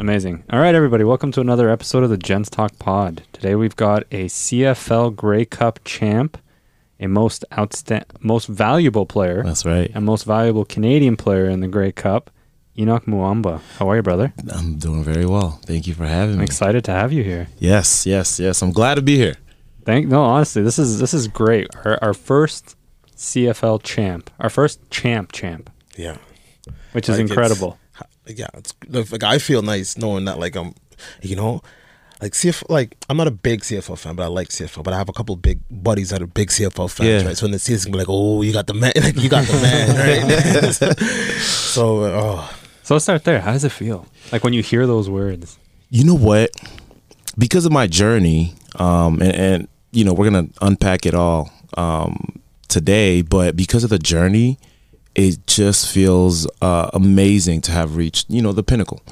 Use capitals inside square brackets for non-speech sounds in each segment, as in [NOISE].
Amazing. All right, everybody, welcome to another episode of the Gents Talk Pod. Today we've got a CFL Grey Cup champ, a most outstand, most valuable player, That's right. A most valuable Canadian player in the Grey Cup, Henoc Muamba. How are you, brother? I'm doing very well. Thank you for having I'm me. excited to have you here. Yes, yes, yes. I'm glad to be here. Thank no, honestly, this is this is great. Our, our first CFL champ, our first champ champ, Yeah, which is Like, incredible. Yeah. It's like I feel nice knowing that like I'm, you know, like CFL. Like I'm not a big CFL fan, but I like CFL. But I have a couple big buddies that are big CFL fans, Yeah. right? So when they see this, be like, oh, you got the man, [LAUGHS] like you got the man, [LAUGHS] right? [LAUGHS] so, oh, So let's start there. How does it feel? Like when you hear those words? You know what? Because of my journey, um, and, and you know, we're gonna unpack it all um, today. But because of the journey, it just feels uh, amazing to have reached, you know, the pinnacle.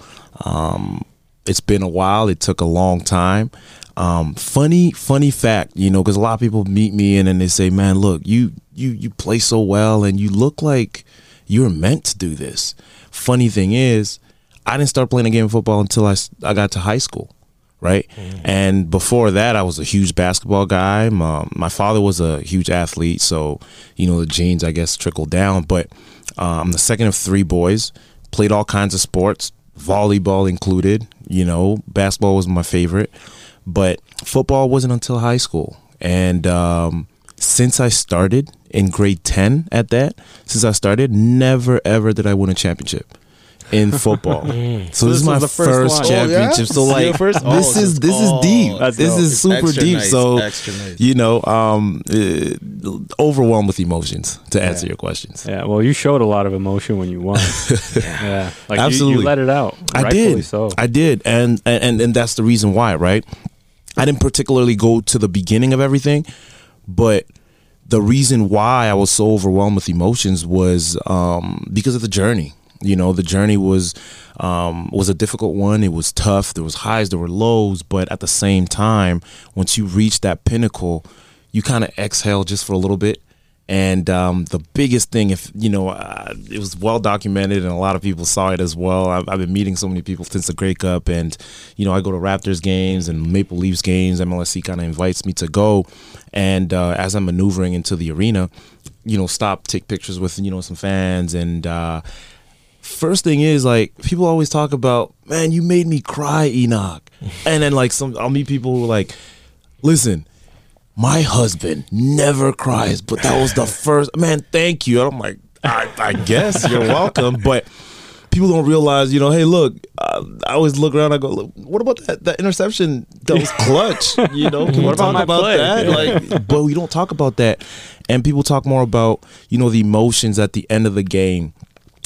Um, it's been a while. It took a long time. Um, funny, funny fact, you know, because a lot of people meet me and then they say, "Man, look, you you you play so well, and you look like you're meant to do this." Funny thing is, I didn't start playing a game of football until I I got to high school, right? And before that, I was a huge basketball guy. My, my father was a huge athlete, so you know the genes, I guess, trickled down. But uh, I'm the second of three boys. Played all kinds of sports, volleyball included. You know, basketball was my favorite, but football wasn't until high school. And um, since I started in grade ten, at that, since I started, never ever did I win a championship in football. [LAUGHS] so this, this is my the first first, one. Oh, yeah? championship. So Your like, first? Oh, this so is it's- this is oh, deep. that's this dope. is super deep. nice, So nice. you know, um, uh, overwhelmed with emotions to answer your questions. Yeah, well, you showed a lot of emotion when you won. [LAUGHS] yeah, like you- You, Absolutely. let it out. I did. So I did, and and and that's the reason why, right? I didn't particularly go to the beginning of everything, but the reason why I was so overwhelmed with emotions was um, because of the journey. You know, the journey was um, was a difficult one. It was tough. There was highs, there were lows, but at the same time, once you reach that pinnacle, you kind of exhale just for a little bit. And um, the biggest thing, if you know, uh, it was well documented, and a lot of people saw it as well. I've, I've been meeting so many people since the Grey Cup, and you know, I go to Raptors games and Maple Leafs games. MLSE kind of invites me to go, and uh, as I'm maneuvering into the arena, you know, stop, take pictures with you know some fans, and uh, first thing is like people always talk about, man, you made me cry, Henoc, [LAUGHS] and then like some, I'll meet people who are like, listen my husband never cries, but that was the [LAUGHS] first man. Thank you. And I'm like, I, I guess you're welcome, [LAUGHS] but people don't realize, you know, hey, look, uh, I always look around. I go, look, what about that, that interception that was clutch? You know, can we What about about play? that? Like, but we don't talk about that, and people talk more about, you know, the emotions at the end of the game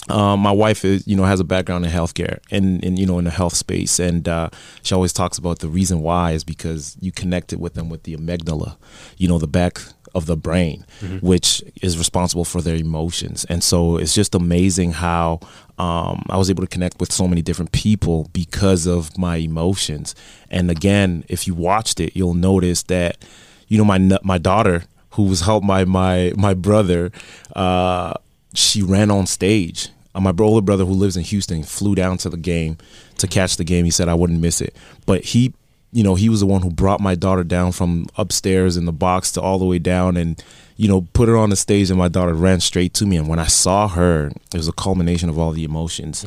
um, my wife is, you know, has a background in healthcare and, and you know, in the health space, and uh, she always talks about the reason why is because you connected with them with the amygdala, you know, the back of the brain, which is responsible for their emotions, and so it's just amazing how um, I was able to connect with so many different people because of my emotions. And again, if you watched it, you'll notice that, you know, my my daughter who was helped by my my brother. Uh, she ran on stage. Uh, my older brother, who lives in Houston, flew down to the game to catch the game. He said I wouldn't miss it, but he, you know, he was the one who brought my daughter down from upstairs in the box to all the way down, and you know, put her on the stage. And my daughter ran straight to me. And when I saw her, it was a culmination of all the emotions.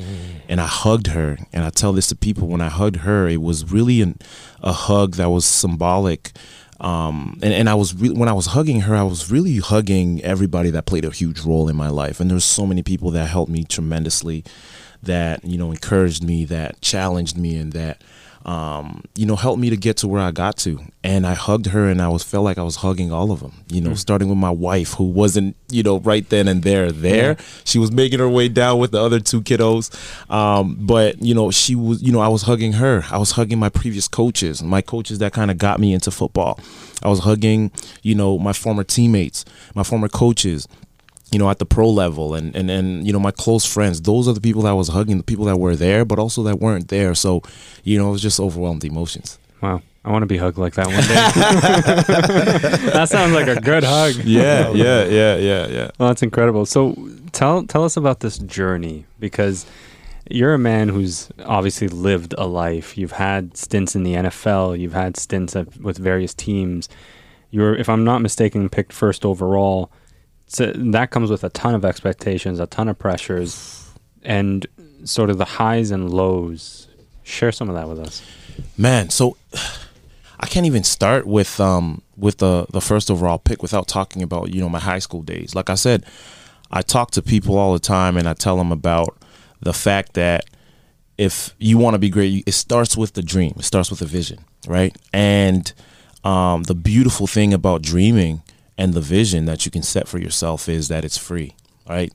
And I hugged her. And I tell this to people: when I hugged her, it was really an, a hug that was symbolic um, and, and I was re- when I was hugging her, I was really hugging everybody that played a huge role in my life, and there's so many people that helped me tremendously, that you know encouraged me, that challenged me, and that um, you know helped me to get to where I got to. And I hugged her, and I was felt like I was hugging all of them. You know, starting with my wife, who wasn't you know right then and there there. She was making her way down with the other two kiddos, um, but you know she was you know I was hugging her. I was hugging my previous coaches, my coaches that kind of got me into football. I was hugging, you know, my former teammates, my former coaches, you know, at the pro level and, and, and, you know, my close friends. Those are the people that I was hugging, the people that were there, but also that weren't there. So, you know, it was just overwhelmed emotions. Wow. I want to be hugged like that one day. [LAUGHS] that sounds like a good hug. Yeah, yeah, yeah, yeah, yeah. Well, that's incredible. So tell tell us about this journey because you're a man who's obviously lived a life. You've had stints in the NFL. You've had stints at, with various teams. You're, if I'm not mistaken, picked first overall. So that comes with a ton of expectations, a ton of pressures, and sort of the highs and lows. Share some of that with us. Man, so I can't even start with um with the the first overall pick without talking about you know my high school days. Like I said, I talk to people all the time and I tell them about the fact that if you want to be great, it starts with the dream. It starts with a vision, right? And um, the beautiful thing about dreaming and the vision that you can set for yourself is that it's free, right?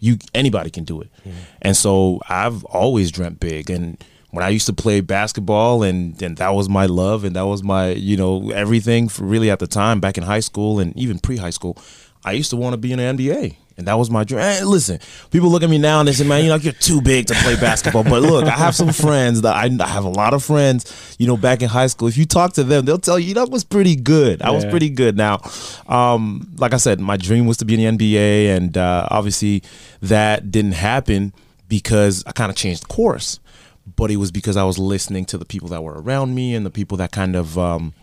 You anybody can do it, mm-hmm. and so I've always dreamt big and when I used to play basketball and, and that was my love and that was my, you know, everything for really at the time back in high school and even pre high school, I used to want to be in the NBA. And that was my dream. Hey, listen, people look at me now and they say, man, you know, you're too big to play basketball. But look, I have some friends that I, I, have a lot of friends, you know, back in high school. If you talk to them, they'll tell you that was pretty good. I yeah. was pretty good. Now, um, like I said, my dream was to be in the NBA. And uh, obviously that didn't happen because I kind of changed course but it was because I was listening to the people that were around me and the people that kind of um,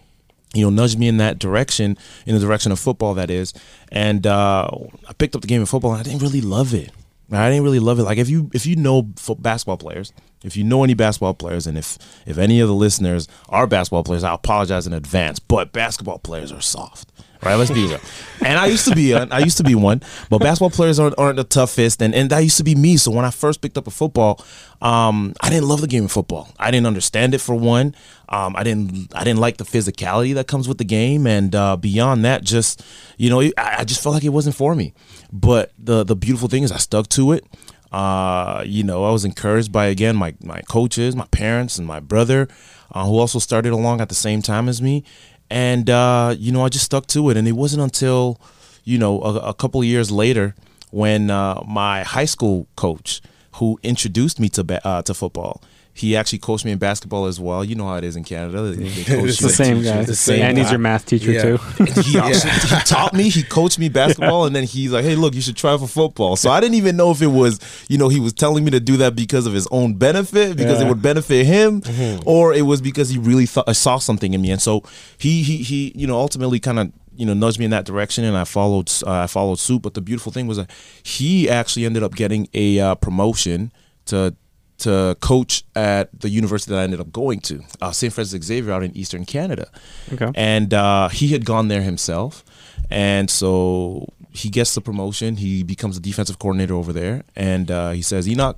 you know nudged me in that direction, in the direction of football that is. And uh, I picked up the game of football and I didn't really love it. I didn't really love it. Like if you if you know basketball players, if you know any basketball players, and if if any of the listeners are basketball players, I apologize in advance. But basketball players are soft right? Let's be real. And I used to be, I used to be one, but basketball players aren't, aren't the toughest, and and that used to be me. So when I first picked up a football, um, I didn't love the game of football. I didn't understand it for one. Um, I didn't, I didn't like the physicality that comes with the game, and uh, beyond that, just you know, I, I just felt like it wasn't for me. But the the beautiful thing is, I stuck to it. Uh, you know, I was encouraged by again my my coaches, my parents, and my brother, uh, who also started along at the same time as me and uh, you know I just stuck to it. And it wasn't until you know a, a couple of years later when uh, my high school coach, who introduced me to uh, to football, he actually coached me in basketball as well. You know how it is in Canada. They, [LAUGHS] they it's the same guy. The same and guy. he's your math teacher yeah. too. he, [LAUGHS] also, he taught me. He coached me basketball, and then he's like, "Hey, look, you should try for football." So I didn't even know if it was, you know, he was telling me to do that because of his own benefit, because yeah. it would benefit him, mm-hmm. or it was because he really thought, saw something in me. And so he he he, you know, ultimately kind of you know nudged me in that direction and I followed uh, I followed suit but the beautiful thing was that he actually ended up getting a uh, promotion to to coach at the university that I ended up going to, uh, St. Francis Xavier out in Eastern Canada. Okay. And uh, he had gone there himself. And so he gets the promotion. He becomes the defensive coordinator over there. And uh, he says, Henoc,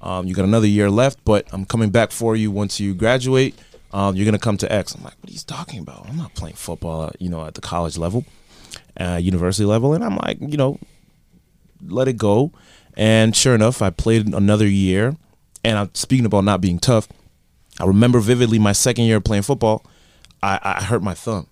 um, you got another year left, but I'm coming back for you once you graduate. Um, you're going to come to X. I'm like, what are you talking about? I'm not playing football, you know, at the college level, uh, university level. And I'm like, you know, let it go. And sure enough, I played another year and I'm speaking about not being tough. I remember vividly my second year playing football. I, I hurt my thumb.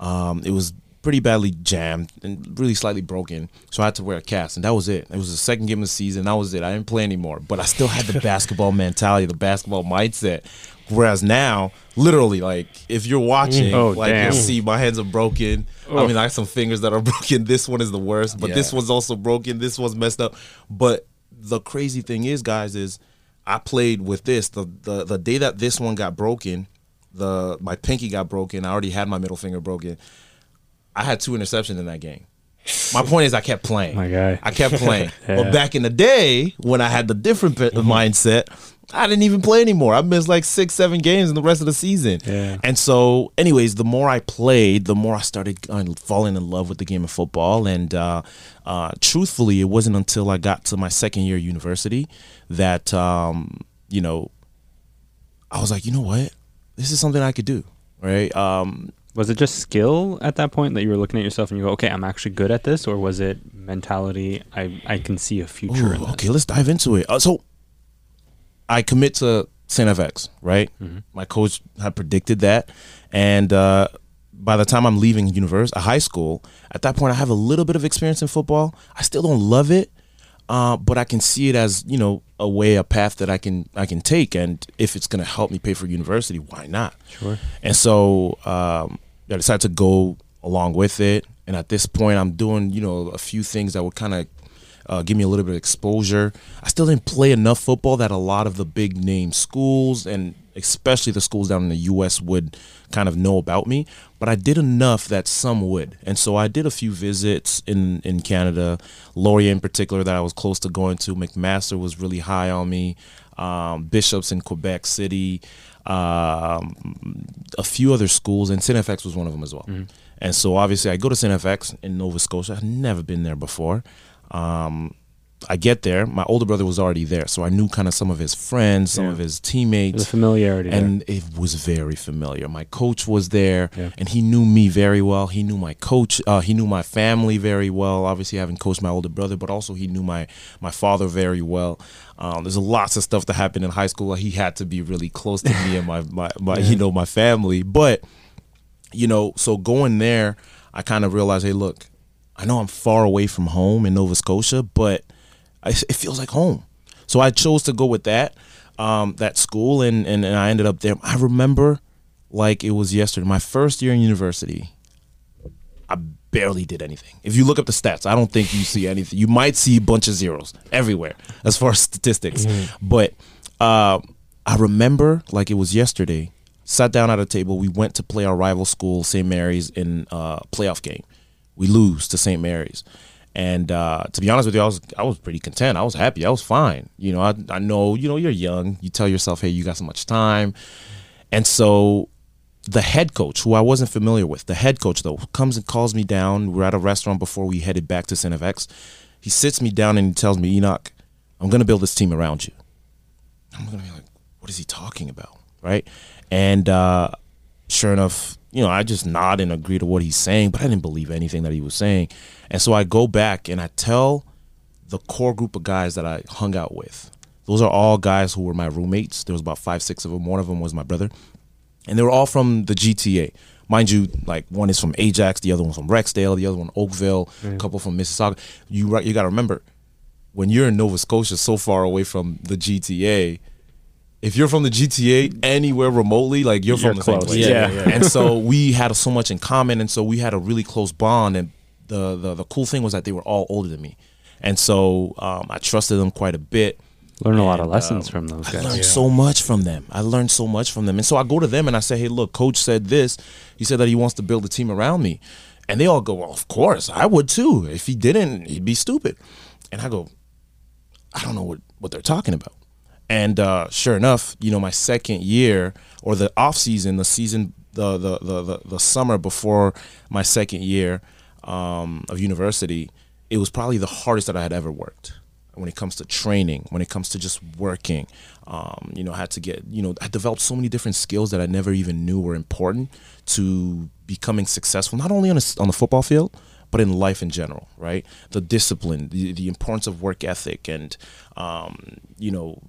Um, it was pretty badly jammed and really slightly broken, so I had to wear a cast, and that was it. It was the second game of the season. That was it. I didn't play anymore, but I still had the [LAUGHS] basketball mentality, the basketball mindset. Whereas now, literally, like if you're watching, oh, like damn. you'll see my hands are broken. Oh. I mean, I have some fingers that are [LAUGHS] broken. This one is the worst, but yeah. this one's also broken. This one's messed up. But the crazy thing is, guys, is I played with this. The, the the day that this one got broken, the my pinky got broken. I already had my middle finger broken. I had two interceptions in that game. My point is, I kept playing. My guy, I kept playing. [LAUGHS] yeah. But back in the day, when I had the different mm-hmm. mindset, I didn't even play anymore. I missed like six, seven games in the rest of the season. Yeah. And so, anyways, the more I played, the more I started uh, falling in love with the game of football. And uh, uh, truthfully, it wasn't until I got to my second year university that um, you know I was like, you know what, this is something I could do, right? Um, was it just skill at that point that you were looking at yourself and you go, okay, I'm actually good at this, or was it mentality? I I can see a future. Ooh, in okay, let's dive into it. Uh, so I commit to Saint FX, right? Mm-hmm. My coach had predicted that, and uh, by the time I'm leaving university, high school, at that point I have a little bit of experience in football. I still don't love it, uh, but I can see it as you know a way, a path that I can I can take, and if it's going to help me pay for university, why not? Sure. And so um, I decided to go along with it, and at this point, I'm doing you know a few things that would kind of uh, give me a little bit of exposure. I still didn't play enough football that a lot of the big name schools and especially the schools down in the U.S. would kind of know about me. But I did enough that some would, and so I did a few visits in in Canada. Laurier in particular that I was close to going to. McMaster was really high on me. Um, Bishops in Quebec City, um, a few other schools, and St. FX was one of them as well. Mm-hmm. And so obviously I go to St. FX in Nova Scotia. I've never been there before. Um, I get there. My older brother was already there, so I knew kind of some of his friends, some Yeah. of his teammates. The familiarity. there. and it was very familiar. My coach was there, Yeah. and he knew me very well. He knew my coach. Uh, he knew my family very well. Obviously, having coached my older brother, but also he knew my my father very well. Um, there's lots of stuff that happened in high school. He had to be really close to me and my my, my you know my family, but you know, so going there, I kind of realized, hey, look, I know I'm far away from home in Nova Scotia, but I, it feels like home. So I chose to go with that, um, that school, and, and and I ended up there. I remember, like it was yesterday, my first year in university. I barely did anything. If you look up the stats, I don't think you see anything. You might see a bunch of zeros everywhere as far as statistics, but uh, I remember like it was yesterday. Sat down at a table. We went to play our rival school, St. Mary's, in a playoff game. We lose to St. Mary's, and uh, to be honest with you, I was I was pretty content. I was happy. I was fine. You know, I I know you know you're young. You tell yourself, hey, you got so much time, and so the head coach, who I wasn't familiar with, the head coach though, comes and calls me down. We're at a restaurant before we headed back to St. FX. He sits me down and he tells me, Henoc, I'm gonna build this team around you. I'm gonna be like, what is he talking about? Right? And uh, sure enough, you know, I just nod and agree to what he's saying, but I didn't believe anything that he was saying. And so I go back and I tell the core group of guys that I hung out with. Those are all guys who were my roommates. There was about five, six of them. One of them was my brother and they were all from the GTA. Mind you, like one is from Ajax, the other one from Rexdale, the other one Oakville, mm. a couple from Mississauga. You right- you got to remember, when you're in Nova Scotia, so far away from the GTA, if you're from the GTA anywhere remotely, like you're, You're from the same place. Yeah, yeah, and so we had so much in common, and so we had a really close bond. And the the, the cool thing was that they were all older than me, and so um, I trusted them quite a bit. Learn a lot of lessons um, from those guys. I guys. learned so much from them. I learned so much from them. And so I go to them and I say, hey, look, coach said this. He said that he wants to build a team around me. And they all go, well, of course, I would too. If he didn't, he'd be stupid. And I go, I don't know what, what they're talking about. And uh, sure enough, you know, my second year or the off season, the season, the the the the, the summer before my second year um, of university, it was probably the hardest that I had ever worked. When it comes to training, when it comes to just working, um, you know, I had to get, you know, I developed so many different skills that I never even knew were important to becoming successful, not only on a, on the football field, but in life in general, right? The discipline, the, the importance of work ethic, and um, you know,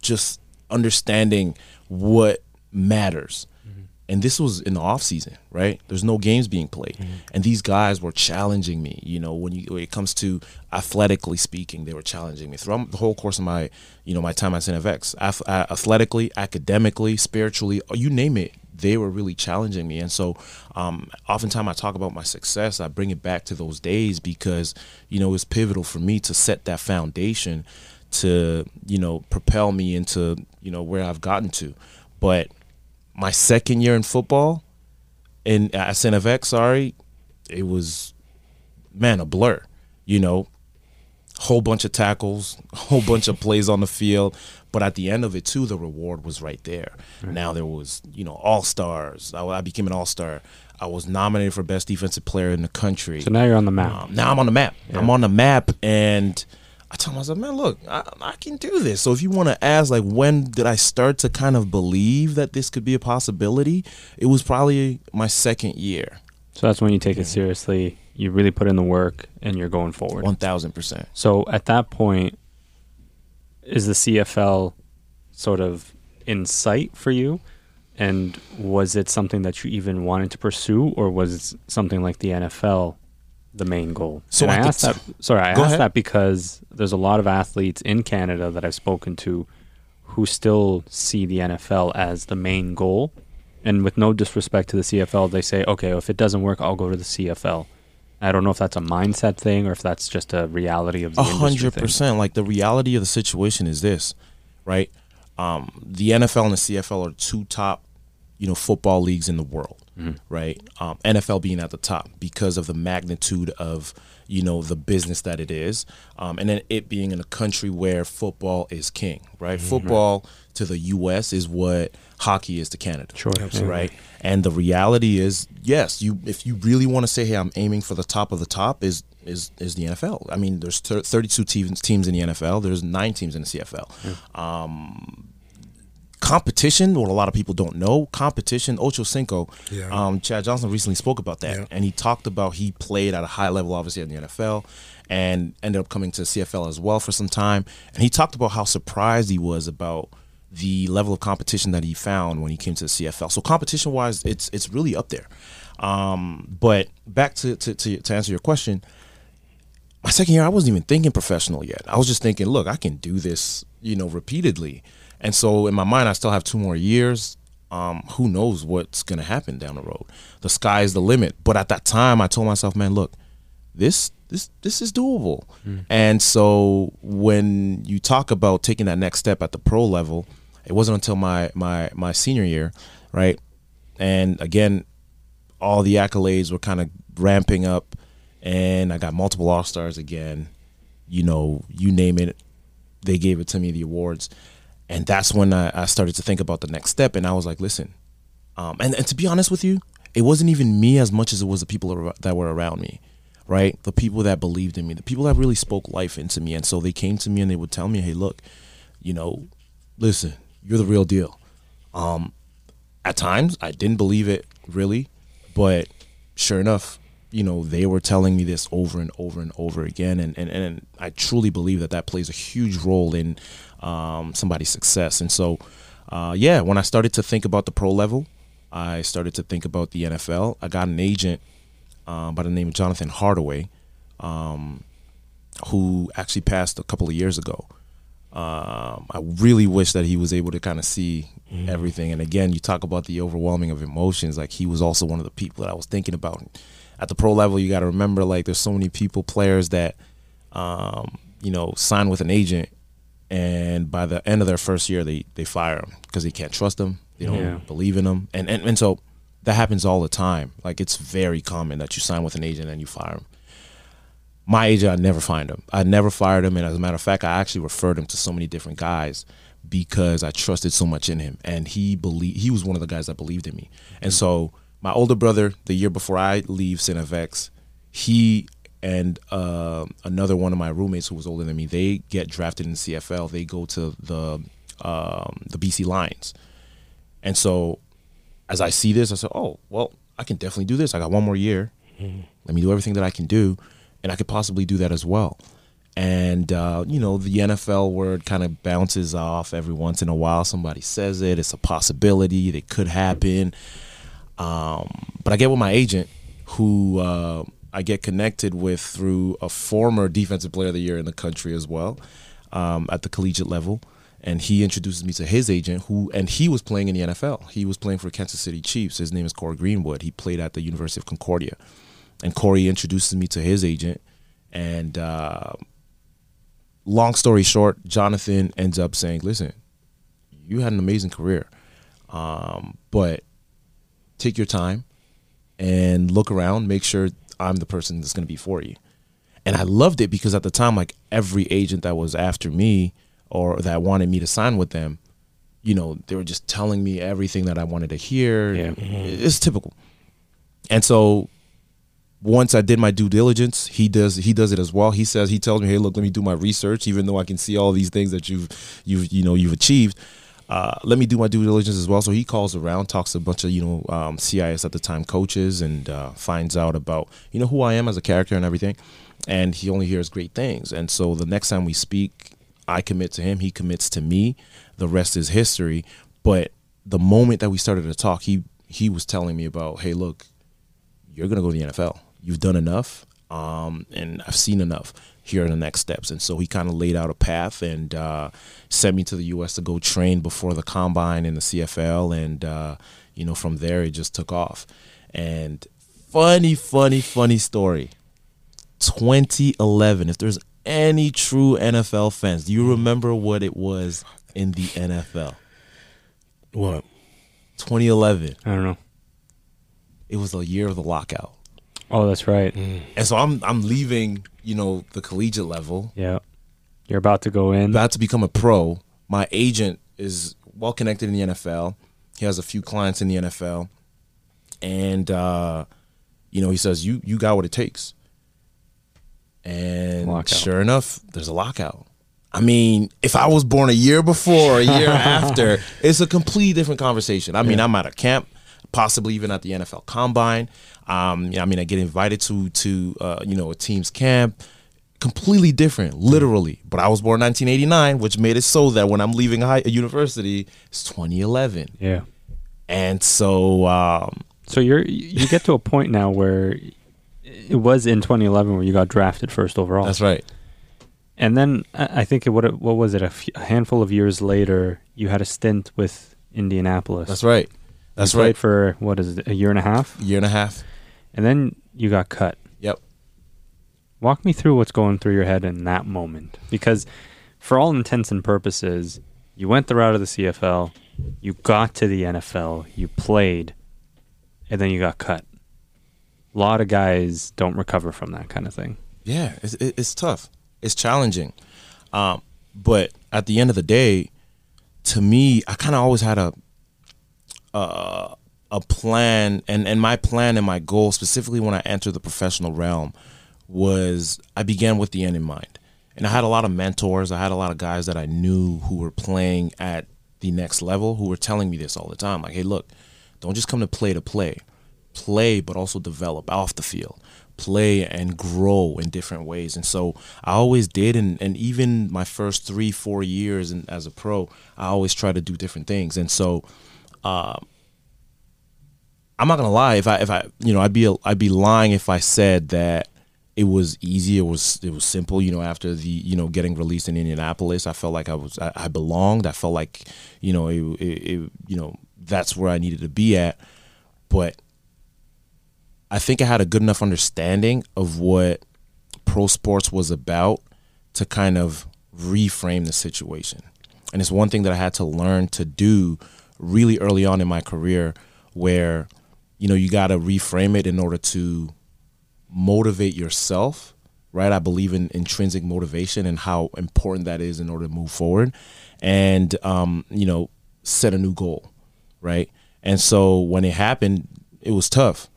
just understanding what matters. And this was in the off season, right? There's no games being played, and these guys were challenging me. You know, when, you, when it comes to athletically speaking, they were challenging me throughout the whole course of my, you know, my time at. Ath- uh, athletically, academically, spiritually, you name it, they were really challenging me. And so, um, oftentimes I talk about my success, I bring it back to those days because, you know, it's pivotal for me to set that foundation to, you know, propel me into, you know, where I've gotten to. But my second year in football, in at St. FX, sorry, it was, man, a blur. You know, whole bunch of tackles, [LAUGHS] whole bunch of plays on the field. But at the end of it too, the reward was right there. Now there was, you know, all stars. I, I became an all star. I was nominated for best defensive player in the country. So now you're on the map. Um, now I'm on the map. I'm on the map, and I tell myself, man, look, I, I can do this. So if you want to ask, like, when did I start to kind of believe that this could be a possibility? It was probably my second year. So that's when you take it seriously. You really put in the work, and you're going forward. One thousand percent. So at that point, is the CFL sort of in sight for you? And was it something that you even wanted to pursue, or was it something like the NFL the main goal? So and I the asked that. Sorry, I asked ahead. that because there's a lot of athletes in Canada that I've spoken to who still see the NFL as the main goal. And with no disrespect to the CFL, they say, okay, if it doesn't work, I'll go to the CFL. I don't know if that's a mindset thing or if that's just a reality of the A hundred percent. Like the reality of the situation is this, right? Um, the NFL and the CFL are two top, you know, football leagues in the world, right? Um, NFL being at the top because of the magnitude of you know the business that it is, um, and then it being in a country where football is king, right? Football to the U.S. is what hockey is to Canada, Sure, Absolutely. right? And the reality is, yes, you if you really want to say, hey, I'm aiming for the top of the top, is is is the NFL. I mean, there's thir- 32 teams teams in the NFL. There's nine teams in the CFL. Um, competition, what a lot of people don't know, competition. Ocho Cinco, Yeah. um, Chad Johnson recently spoke about that, Yeah. and he talked about he played at a high level, obviously in the NFL, and ended up coming to CFL as well for some time. And he talked about how surprised he was about the level of competition that he found when he came to the CFL. So competition wise, it's it's really up there. Um, but back to, to, to, to answer your question, my second year, I wasn't even thinking professional yet. I was just thinking, look, I can do this, you know, repeatedly. And so in my mind, I still have two more years. Um, who knows what's going to happen down the road? The sky's the limit. But at that time, I told myself, man, look, this this this is doable. And so when you talk about taking that next step at the pro level, it wasn't until my my my senior year, right? And again, all the accolades were kind of ramping up and I got multiple All Stars again. You know, you name it, they gave it to me the awards, and that's when I, I started to think about the next step. And I was like, listen, um, and and to be honest with you, it wasn't even me as much as it was the people that were around me, right? The people that believed in me, the people that really spoke life into me, and so they came to me and they would tell me, hey, look, you know, listen, you're the real deal. Um, at times I didn't believe it really, but sure enough, you know, they were telling me this over and over and over again. And, and, and I truly believe that that plays a huge role in um, somebody's success. And so, uh, yeah, when I started to think about the pro level, I started to think about the NFL. I got an agent uh, by the name of Jonathan Hardaway, um, who actually passed a couple of years ago. Um, I really wish that he was able to kind of see everything. And again, you talk about the overwhelming of emotions. Like he was also one of the people that I was thinking about. At the pro level, you got to remember like there's so many people, players that, um, you know, sign with an agent, and by the end of their first year, they they fire them because they can't trust them. They don't Yeah. believe in them, and, and and so that happens all the time. Like it's very common that you sign with an agent and you fire them my agent, I never fired him. I never fired him, and as a matter of fact, I actually referred him to so many different guys because I trusted so much in him, and he believe he was one of the guys that believed in me. And so, my older brother, the year before I leave St. FX, he and uh, another one of my roommates who was older than me, they get drafted in CFL. They go to the um, the BC Lions, and so as I see this, I said, "Oh, well, I can definitely do this. I got one more year. Let me do everything that I can do, and I could possibly do that as well." And uh, you know, the NFL word kind of bounces off every once in a while. Somebody says it; it's a possibility. It could happen. Um, but I get with my agent, who uh, I get connected with through a former defensive player of the year in the country as well, um, at the collegiate level. And he introduces me to his agent, who and he was playing in the NFL. He was playing for Kansas City Chiefs. His name is Cory Greenwood. He played at the University of Concordia, and Cory introduces me to his agent. And uh, long story short, Jonathan ends up saying, "Listen, you had an amazing career, um, but take your time and look around, make sure I'm the person that's going to be for you. And I loved it because at the time, like every agent that was after me or that wanted me to sign with them, you know, they were just telling me everything that I wanted to hear. Yeah. It's mm-hmm. typical. And so once I did my due diligence, he does he does it as well. He says he tells me, "Hey, look, let me do my research, even though I can see all these things that you've you've you know you've achieved. Uh, let me do my due diligence as well." So he calls around, talks to a bunch of you know um, CIS at the time coaches, and uh, finds out about you know who I am as a character and everything. And he only hears great things. And so the next time we speak, I commit to him, he commits to me. The rest is history. But the moment that we started to talk, he he was telling me about, "Hey, look, you're gonna go to the NFL. You've done enough, um, and I've seen enough. Here are the next steps." And so he kind of laid out a path and uh, sent me to the U.S. to go train before the combine in the CFL, and uh, you know from there it just took off. And funny, funny, funny story. 2011. If there's any true NFL fans, do you remember what it was in the NFL? What? 2011. I don't know. It was a year of the lockout. Oh, that's right. And so I'm I'm leaving, you know, the collegiate level, Yeah. You're about to go in. about to become a pro. My agent is well connected in the NFL. He has a few clients in the NFL. And uh, you know, he says, You you got what it takes. And Lockout. sure enough, there's a lockout. I mean, if I was born a year before, a year [LAUGHS] after, it's a completely different conversation. I mean, I'm at a camp, possibly even at the NFL Combine. Um, yeah, I mean, I get invited to to uh, you know a team's camp, completely different, literally. But I was born 1989, which made it so that when I'm leaving high university, it's 2011, yeah. and so um, So you're you get to a point now where it was in 2011 where you got drafted first overall. that's right. And then I think it, what what was it a, f- a handful of years later you had a stint with Indianapolis. That's right. That's right. for what is it a year and a half, Year and a half. And then you got cut. Yep. Walk me through what's going through your head in that moment, because for all intents and purposes, you went the route of the CFL, you got to the NFL, you played, and then you got cut. A lot of guys don't recover from that kind of thing. Yeah, it's, it's tough. It's challenging. Um, but at the end of the day, to me, I kind of always had a uh, a plan, and and my plan and my goal, specifically when I entered the professional realm, was I began with the end in mind. And I had a lot of mentors. I had a lot of guys that I knew who were playing at the next level who were telling me this all the time. Like, hey, look, don't just come to play to play. Play, but also develop off the field. Play and grow in different ways. And so I always did. And, and even my first three, four years in, as a pro, I always try to do different things. And so uh, I'm not gonna lie. If I if I you know I'd be I'd be lying if I said that it was easy. It was it was simple. You know, after the you know getting released in Indianapolis, I felt like I was I, I belonged. I felt like you know it, it, it you know that's where I needed to be at. But I think I had a good enough understanding of what pro sports was about to kind of reframe the situation. And it's one thing that I had to learn to do really early on in my career where you know you got to reframe it in order to motivate yourself right? I believe in intrinsic motivation and how important that is in order to move forward and um, you know set a new goal right? And so when it happened it was tough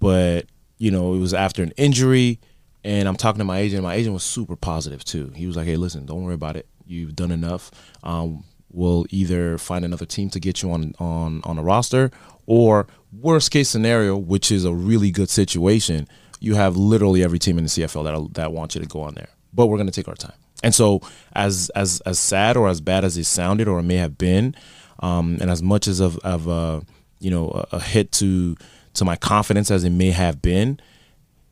but you know it was after an injury and i'm talking to my agent my agent was super positive too. He was like hey listen don't worry about it. You've done enough. Um, we'll either find another team to get you on on on a roster or worst case scenario which is a really good situation you have literally every team in the cfl that that wants you to go on there. But we're going to take our time. And so as as as sad or as bad as it sounded or it may have been um, and as much as of, of uh, you know a, a hit to to my confidence as it may have been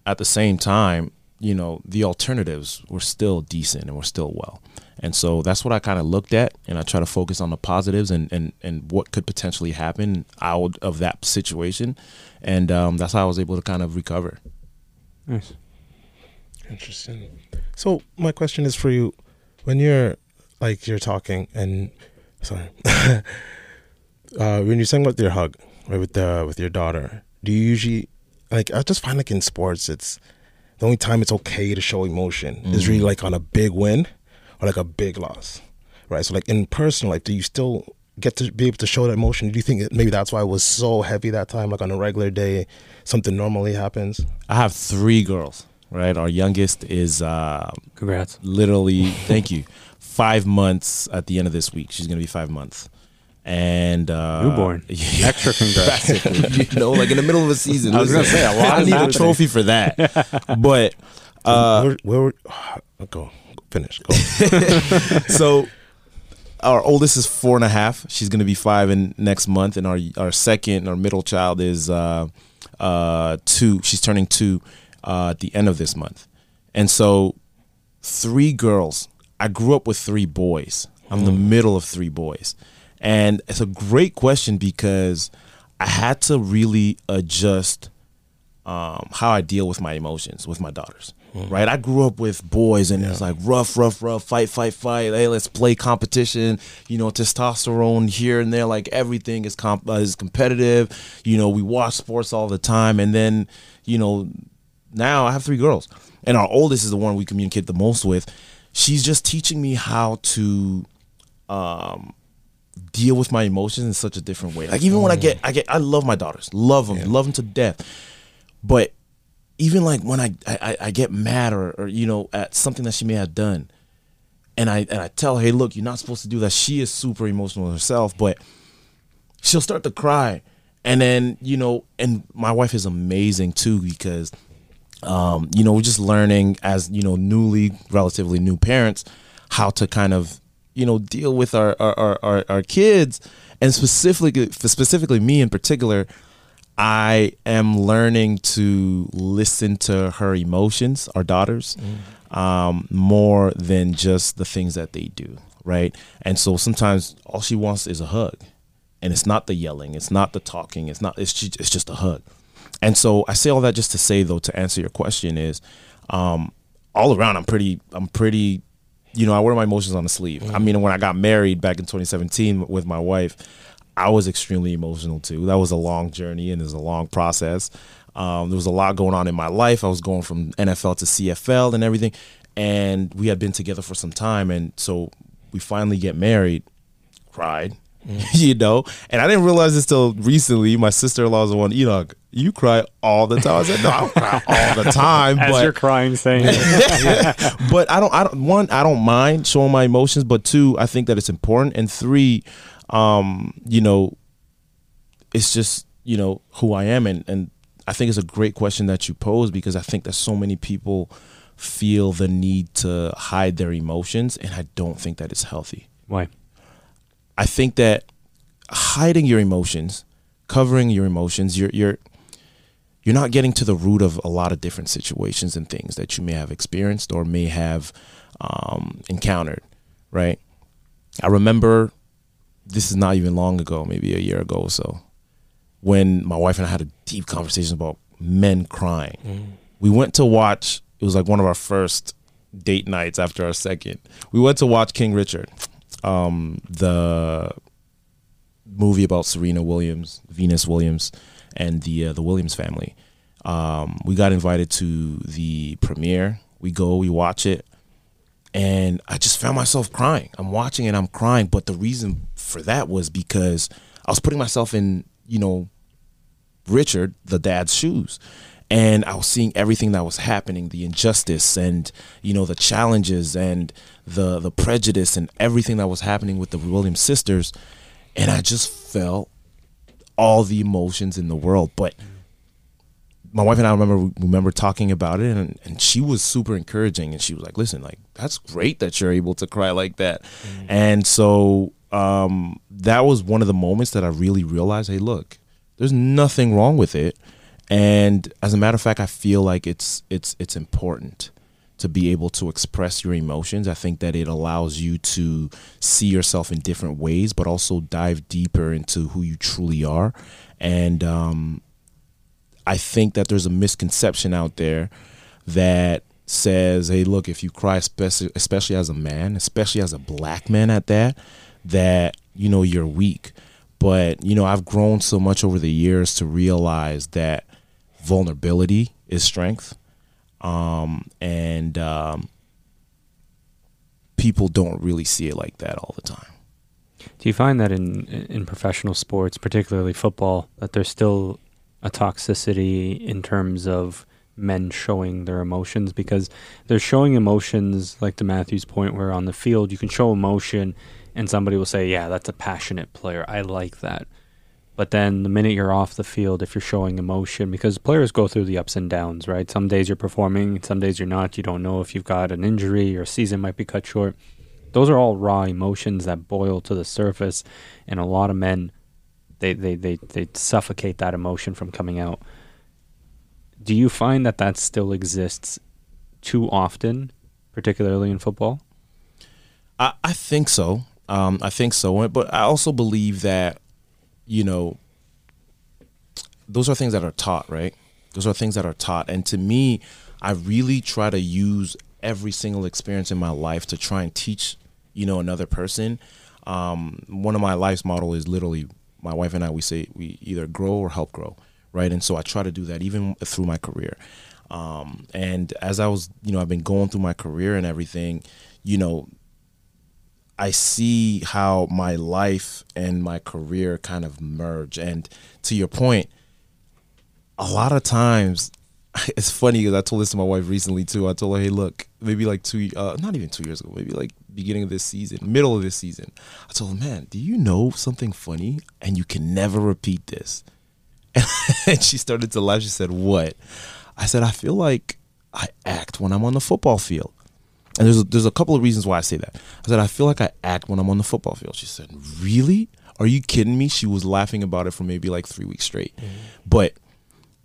at the same time, you know, the alternatives were still decent and were still well. And so that's what I kind of looked at and I try to focus on the positives and, and, and what could potentially happen out of that situation. And um, that's how I was able to kind of recover. Nice. Interesting. So my question is for you: when you're like you're talking and sorry, [LAUGHS] uh, when you're saying about your hug right, with the with your daughter, do you usually like? I just find like in sports, it's the only time it's okay to show emotion is really like on a big win or like a big loss, right? So like in personal life, do you still get to be able to show that emotion? Do you think maybe that's why it was so heavy that time? Like on a regular day, something normally happens. I have three girls, right? Our youngest is uh, Congrats. literally, thank you, five months at the end of this week. She's going to be five months. And uh, Newborn. [LAUGHS] Yeah. Extra congrats. [LAUGHS] You know, like in the middle of a season. [LAUGHS] I was gonna say, a lot I need a trophy for that. But uh, where, where were- [SIGHS] go finish go so our oldest is four and a half. She's gonna be five in next month, and our our second, our middle child is uh, uh, two. She's turning two uh, at the end of this month, and so three girls. I grew up with three boys. I'm the middle of three boys, and it's a great question because I had to really adjust um, how I deal with my emotions with my daughters. right? I grew up with boys, and it's like rough, rough, rough, fight, fight, fight. Hey, let's play competition. You know, testosterone here and there. Like everything is comp- uh, is competitive. You know, we watch sports all the time, and then you know, now I have three girls, and our oldest is the one we communicate the most with. She's just teaching me how to um deal with my emotions in such a different way. Like even when I get, I get, I love my daughters, love them, love them to death. But even like when I, I, I get mad or, or you know at something that she may have done, and I and I tell her, hey, look, you're not supposed to do that. She is super emotional herself, but she'll start to cry, and then you know, and my wife is amazing too because. Um, you know, we're just learning as you know, newly, relatively new parents, how to kind of you know deal with our our, our, our kids. And specifically specifically me in particular i am learning to listen to her emotions our daughters mm. um, more than just the things that they do right? And so sometimes all she wants is a hug. And it's not the yelling it's not the talking it's not it's just, it's just a hug. And so i say all that just to say though to answer your question is um, all around i'm pretty i'm pretty you know, I wear my emotions on the sleeve. Mm-hmm. I mean, when I got married back in 2017 with my wife, I was extremely emotional too. That was a long journey and it was a long process. Um, there was a lot going on in my life. I was going from NFL to CFL and everything, and we had been together for some time. And so we finally get married. Cried, mm. [LAUGHS] you know. And I didn't realize this till recently. My sister in law was the one, Henoc, you cry all the time. I said, no, I don't cry all the [LAUGHS] time. As but, you're crying, saying. [LAUGHS] But I don't, I don't, one, I don't mind showing my emotions, but two, I think that it's important. And three, um, you know, it's just, you know, who I am. And, and I think it's a great question that you pose because I think that so many people feel the need to hide their emotions. And I don't think that it's healthy. Why? I think that hiding your emotions, covering your emotions, you're you're you're not getting to the root of a lot of different situations and things that you may have experienced or may have um, encountered, right? I remember this is not even long ago, maybe a year ago or so, when my wife and I had a deep conversation about men crying. Mm. We went to watch. It was like one of our first date nights after our second. We went to watch King Richard um, the movie about Serena Williams, Venus Williams, and the uh, the Williams family. Um, we got invited to the premiere. We go, we watch it, and I just found myself crying. I'm watching and I'm crying. But the reason for that was because I was putting myself in, you know, Richard, the dad's shoes and I was seeing everything that was happening, the injustice and you know the challenges and the the prejudice and everything that was happening with the Williams sisters, and I just felt all the emotions in the world. But my wife and I remember remember talking about it, and, and she was super encouraging, and she was like, "Listen, like that's great that you're able to cry like that," mm-hmm. and so um, that was one of the moments that I really realized, hey, look, there's nothing wrong with it and as a matter of fact, I feel like it's it's it's important to be able to express your emotions. I think that it allows you to see yourself in different ways, but also dive deeper into who you truly are. And um, I think that there's a misconception out there that says, "Hey, look, if you cry, especially, especially as a man, especially as a black man, at that, that you know you're weak." But you know, I've grown so much over the years to realize that vulnerability is strength. Um, and um, people don't really see it like that all the time. Do you find that in in professional sports, particularly football, that there's still a toxicity in terms of men showing their emotions because they're showing emotions like to Matthew's point where on the field you can show emotion and somebody will say, "Yeah, that's a passionate player. I like that." But then the minute you're off the field, if you're showing emotion, because players go through the ups and downs, right? Some days you're performing, some days you're not. You don't know if you've got an injury, your season might be cut short. Those are all raw emotions that boil to the surface, and a lot of men, they they they, they suffocate that emotion from coming out. Do you find that that still exists too often, particularly in football? I, I think so. Um, I think so. But I also believe that you know, those are things that are taught, right? Those are things that are taught. And to me, I really try to use every single experience in my life to try and teach, you know, another person. Um, one of my life's model is literally my wife and I. We say we either grow or help grow, right? And so I try to do that even through my career. Um, and as I was, you know, I've been going through my career and everything, you know, I see how my life and my career kind of merge. And to your point, a lot of times [LAUGHS] it's funny because I told this to my wife recently too. I told her, "Hey, look, maybe like two, uh, not even two years ago, maybe like beginning of this season, middle of this season." I told her, "Man, do you know something funny? And you can never repeat this." [LAUGHS] And she started to laugh. She said, "What?" I said, "I feel like I act when I'm on the football field." And there's a, there's a couple of reasons why I say that. I said, "I feel like I act when I'm on the football field." She said, "Really? Are you kidding me?" She was laughing about it for maybe like three weeks straight, mm-hmm. but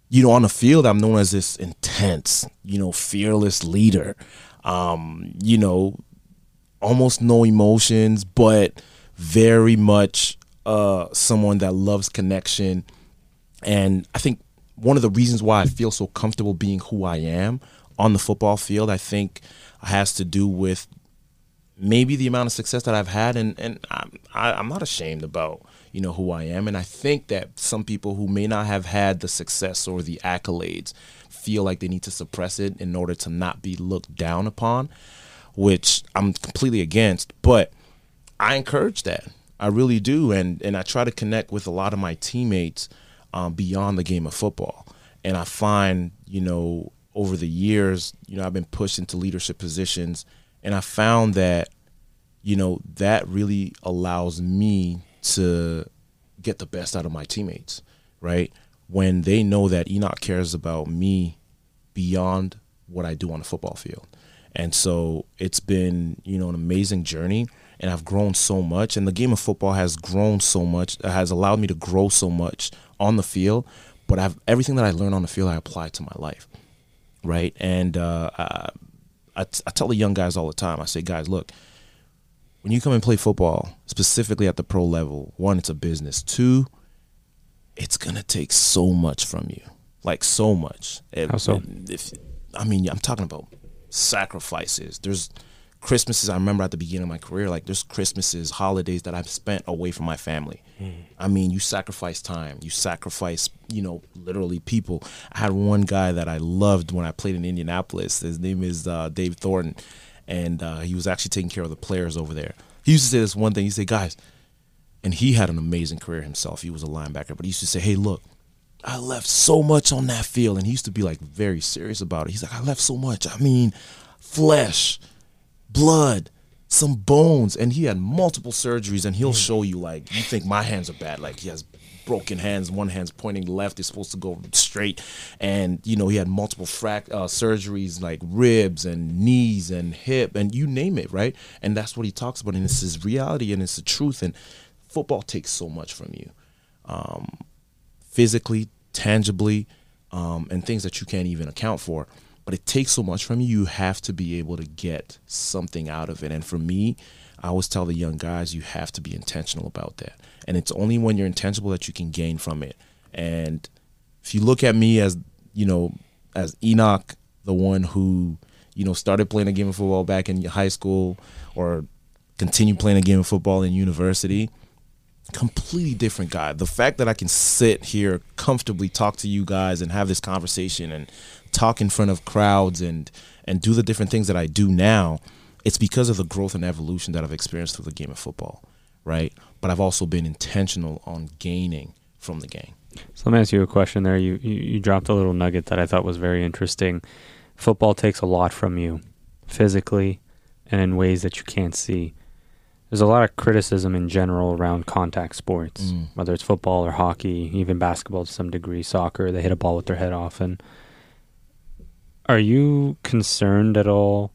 you know, on the field, I'm known as this intense, you know, fearless leader. Um, you know, almost no emotions, but very much uh, someone that loves connection. And I think one of the reasons why I feel so comfortable being who I am on the football field, I think has to do with maybe the amount of success that I've had, and and I'm I, am i am not ashamed about you know who I am. And I think that some people who may not have had the success or the accolades feel like they need to suppress it in order to not be looked down upon, which I'm completely against. But I encourage that. I really do, and and I try to connect with a lot of my teammates um, beyond the game of football. And I find, you know, over the years, you know, I've been pushed into leadership positions, and I found that, you know, that really allows me to get the best out of my teammates, right? When they know that Henoc cares about me beyond what I do on the football field. And so it's been, you know, an amazing journey and I've grown so much and the game of football has grown so much, uh, has allowed me to grow so much on the field, but I've everything that I learned on the field I apply to my life. Right? And uh, I, I, I tell the young guys all the time. I say, guys, look, when you come and play football, specifically at the pro level, one, it's a business. Two, it's gonna take so much from you, like so much. How so? If, I mean, I'm talking about sacrifices. There's Christmases I remember at the beginning of my career, like there's Christmases, holidays that I've spent away from my family. Mm. I mean, you sacrifice time, you sacrifice, you know, literally people. I had one guy that I loved when I played in Indianapolis. His name is uh, Dave Thornton and uh, he was actually taking care of the players over there. He used to say this one thing. He said, "Guys," and he had an amazing career himself. He was a linebacker, but he used to say, "Hey, look." I left so much on that field, and he used to be like very serious about it. He's like, I left so much. I mean, flesh, blood, some bones, and he had multiple surgeries. And he'll mm. show you like, you think my hands are bad, like he has broken hands. One hand's pointing left. It's supposed to go straight. And, you know, he had multiple frac- uh, surgeries like ribs and knees and hip and you name it, right? And that's what he talks about. And it's his reality and it's the truth. And football takes so much from you um, physically, tangibly, um, and things that you can't even account for. But it takes so much from you. You have to be able to get something out of it. And for me, I always tell the young guys, you have to be intentional about that and it's only when you're intentional that you can gain from it. And if you look at me as you know, as Henoc, the one who you know started playing a game of football back in high school or continued playing a game of football in university completely different guy the fact that i can sit here comfortably talk to you guys and have this conversation and talk in front of crowds and and do the different things that i do now it's because of the growth and evolution that i've experienced through the game of football right? But I've also been intentional on gaining from the game. So let me ask you a question there. You, you, you dropped a little nugget that I thought was very interesting. Football takes a lot from you, physically, and in ways that you can't see. There's a lot of criticism in general around contact sports, mm. whether it's football or hockey, even basketball to some degree, soccer. They hit a ball with their head off. Are you concerned at all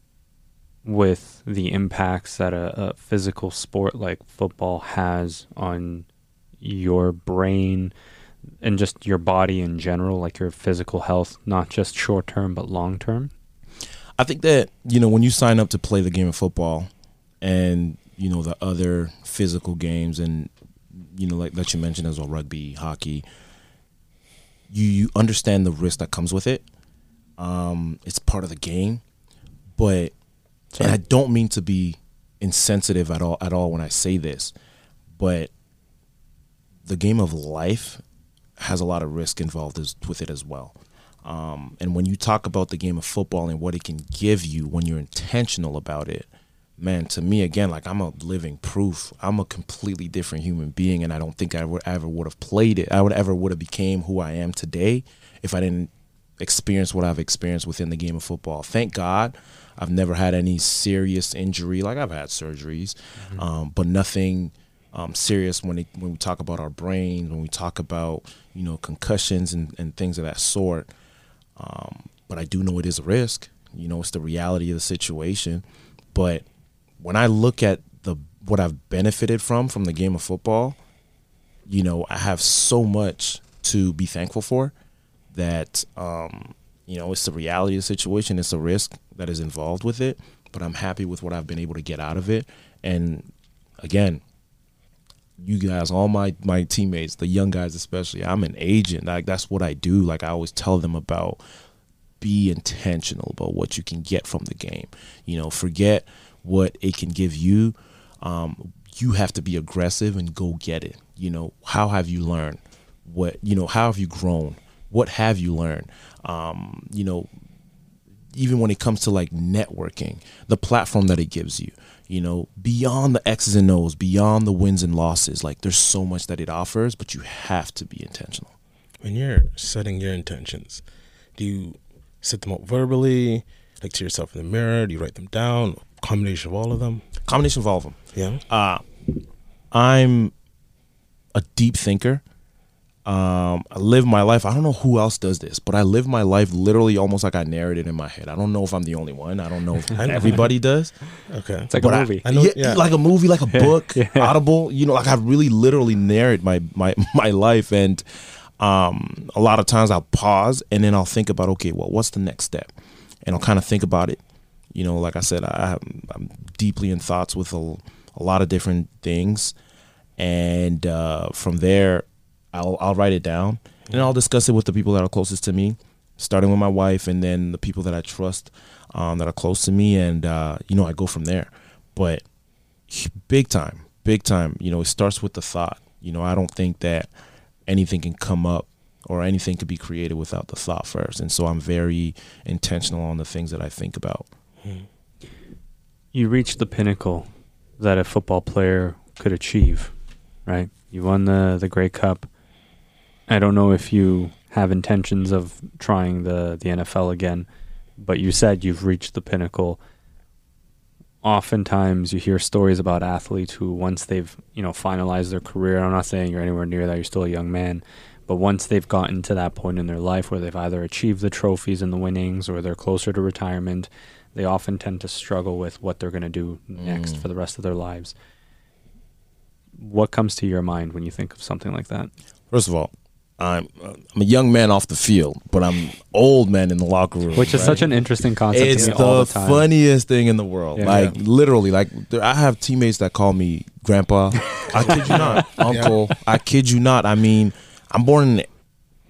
with the impacts that a, a, physical sport like football has on your brain and just your body in general, like your physical health, not just short term but long term? I think that, you know, when you sign up to play the game of football and, you know, the other physical games and, you know, like that you mentioned as well, rugby, hockey, you, you understand the risk that comes with it. Um, it's part of the game, but and I don't mean to be insensitive at all at all when I say this, but the game of life has a lot of risk involved as, with it as well. Um, and when you talk about the game of football and what it can give you when you're intentional about it, man, to me again, like I'm a living proof. I'm a completely different human being, and I don't think I would ever would have played it. I would ever would have became who I am today if I didn't experience what I've experienced within the game of football. Thank God, I've never had any serious injury. Like I've had surgeries, mm-hmm. um, but nothing. Um, serious when it, when we talk about our brains, when we talk about you know concussions and, and things of that sort. Um, but I do know it is a risk. You know, it's the reality of the situation. But when I look at the what I've benefited from from the game of football, you know, I have so much to be thankful for that um, you know, it's the reality of the situation, it's a risk that is involved with it, but I'm happy with what I've been able to get out of it. And again, you guys, all my my teammates, the young guys especially, I'm an agent. Like that's what I do. Like I always tell them about be intentional about what you can get from the game. You know, forget what it can give you. Um, you have to be aggressive and go get it. You know, how have you learned? What you know, how have you grown? What have you learned? Um, you know, even when it comes to like networking, the platform that it gives you, you know, beyond the X's and O's, beyond the wins and losses, like there's so much that it offers, but you have to be intentional. When you're setting your intentions, do you set them up verbally, like to yourself in the mirror? Do you write them down? combination of all of them? Combination of all of them. Yeah. Uh, I'm a deep thinker. Um, I live my life. I don't know who else does this, but I live my life literally almost like I narrated in my head. I don't know if I'm the only one. I don't know if [LAUGHS] everybody does. Okay, it's like but a movie. I, I know, yeah, yeah, like a movie, like a [LAUGHS] book, yeah. Audible. You know, like I really literally narrate my my [LAUGHS] my life, and um, a lot of times I'll pause and then I'll think about, okay, well, what's the next step, and I'll kind of think about it you know, like I said, I, am deeply in thoughts with a, a, lot of different things, and uh, from there, I'll I'll write it down and I'll discuss it with the people that are closest to me, starting with my wife, and then the people that I trust um, that are close to me, and uh, you know, I go from there. But big time, big time. You know, it starts with the thought. You know, I don't think that anything can come up or anything could be created without the thought first. And so I'm very intentional on the things that I think about. You reached the pinnacle that a football player could achieve, right? You won the the Grey Cup. I don't know if you have intentions of trying the the NFL again, but you said you've reached the pinnacle. Oftentimes, you hear stories about athletes who, once they've you know finalized their career, I'm not saying you're anywhere near that. You're still a young man, but once they've gotten to that point in their life where they've either achieved the trophies and the winnings, or they're closer to retirement, they often tend to struggle with what they're going to do next mm. for the rest of their lives. What comes to your mind when you think of something like that? First of all, I'm uh, I'm a young man off the field, but I'm old man in the locker room, which is right? such an interesting concept. It's the, the funniest thing in the world. Yeah, like yeah. literally, like I have teammates that call me grandpa. [LAUGHS] I kid you not, uncle. Yeah. I kid you not. I mean, I'm born in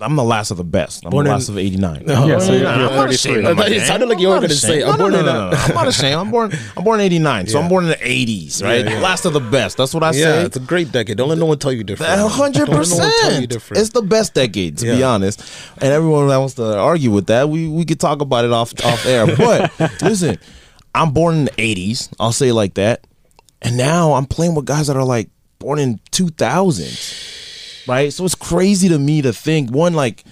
I'm the last of the best. I'm born the last in, of '89. No, yeah, so you're, you're I'm not ashamed. It sounded like you were going to say. I'm born no, no, no, I'm not ashamed. I'm born. I'm born in '89, so I'm born in the '80s, right? Yeah, yeah. Last of the best. That's what I say. Yeah, it's a great decade. Don't let no one tell you different. hundred percent. It's the best decade, to be honest. And everyone that wants to argue with that, we we could talk about it off off air. [LAUGHS] But listen, I'm born in the '80s. I'll say it like that. And now I'm playing with guys that are like born in 2000s, right? So it's crazy to me to think one like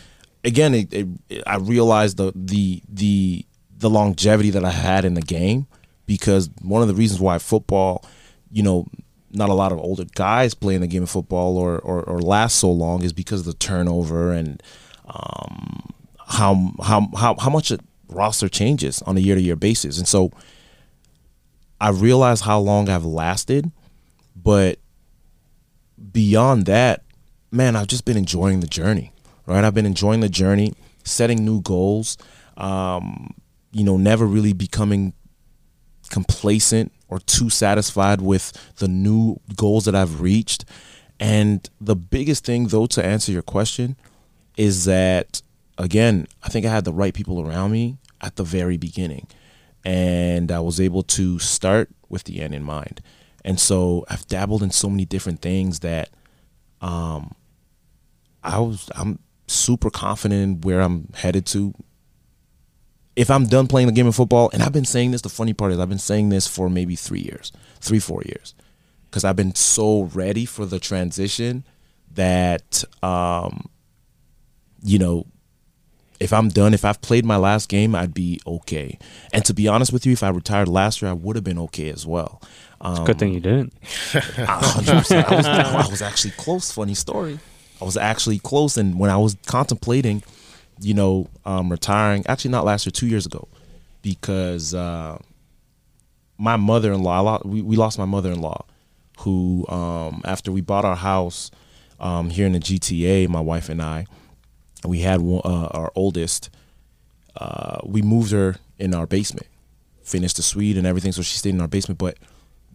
again, it, it, I realized the the the the longevity that I had in the game because one of the reasons why football, you know, not a lot of older guys playing the game of football or, or, or last so long is because of the turnover and um, how how how how much a roster changes on a year to year basis, and so I realized how long I've lasted, but beyond that, man, I've just been enjoying the journey right? I've been enjoying the journey, setting new goals, um, you know, never really becoming complacent or too satisfied with the new goals that I've reached. And the biggest thing, though, to answer your question, is that again, I think I had the right people around me at the very beginning. And I was able to start with the end in mind. And so I've dabbled in so many different things that um I was I'm super confident in where I'm headed to. If I'm done playing the game of football, and I've been saying this, the funny part is I've been saying this for maybe three years, three, four years. Because I've been so ready for the transition that um, you know, if I'm done, if I've played my last game, I'd be okay. And to be honest with you, if I retired last year, I would have been okay as well. Um, Good thing you didn't. [LAUGHS] 100%. I was, I was actually close. Funny story. I was actually close, and when I was contemplating, you know, um, retiring, actually not last year, two years ago, because uh, my mother-in-law, we, we lost my mother-in-law, who um, after we bought our house um, here in the GTA, my wife and I, we had uh, our oldest. Uh, we moved her in our basement, finished the suite and everything, so she stayed in our basement. But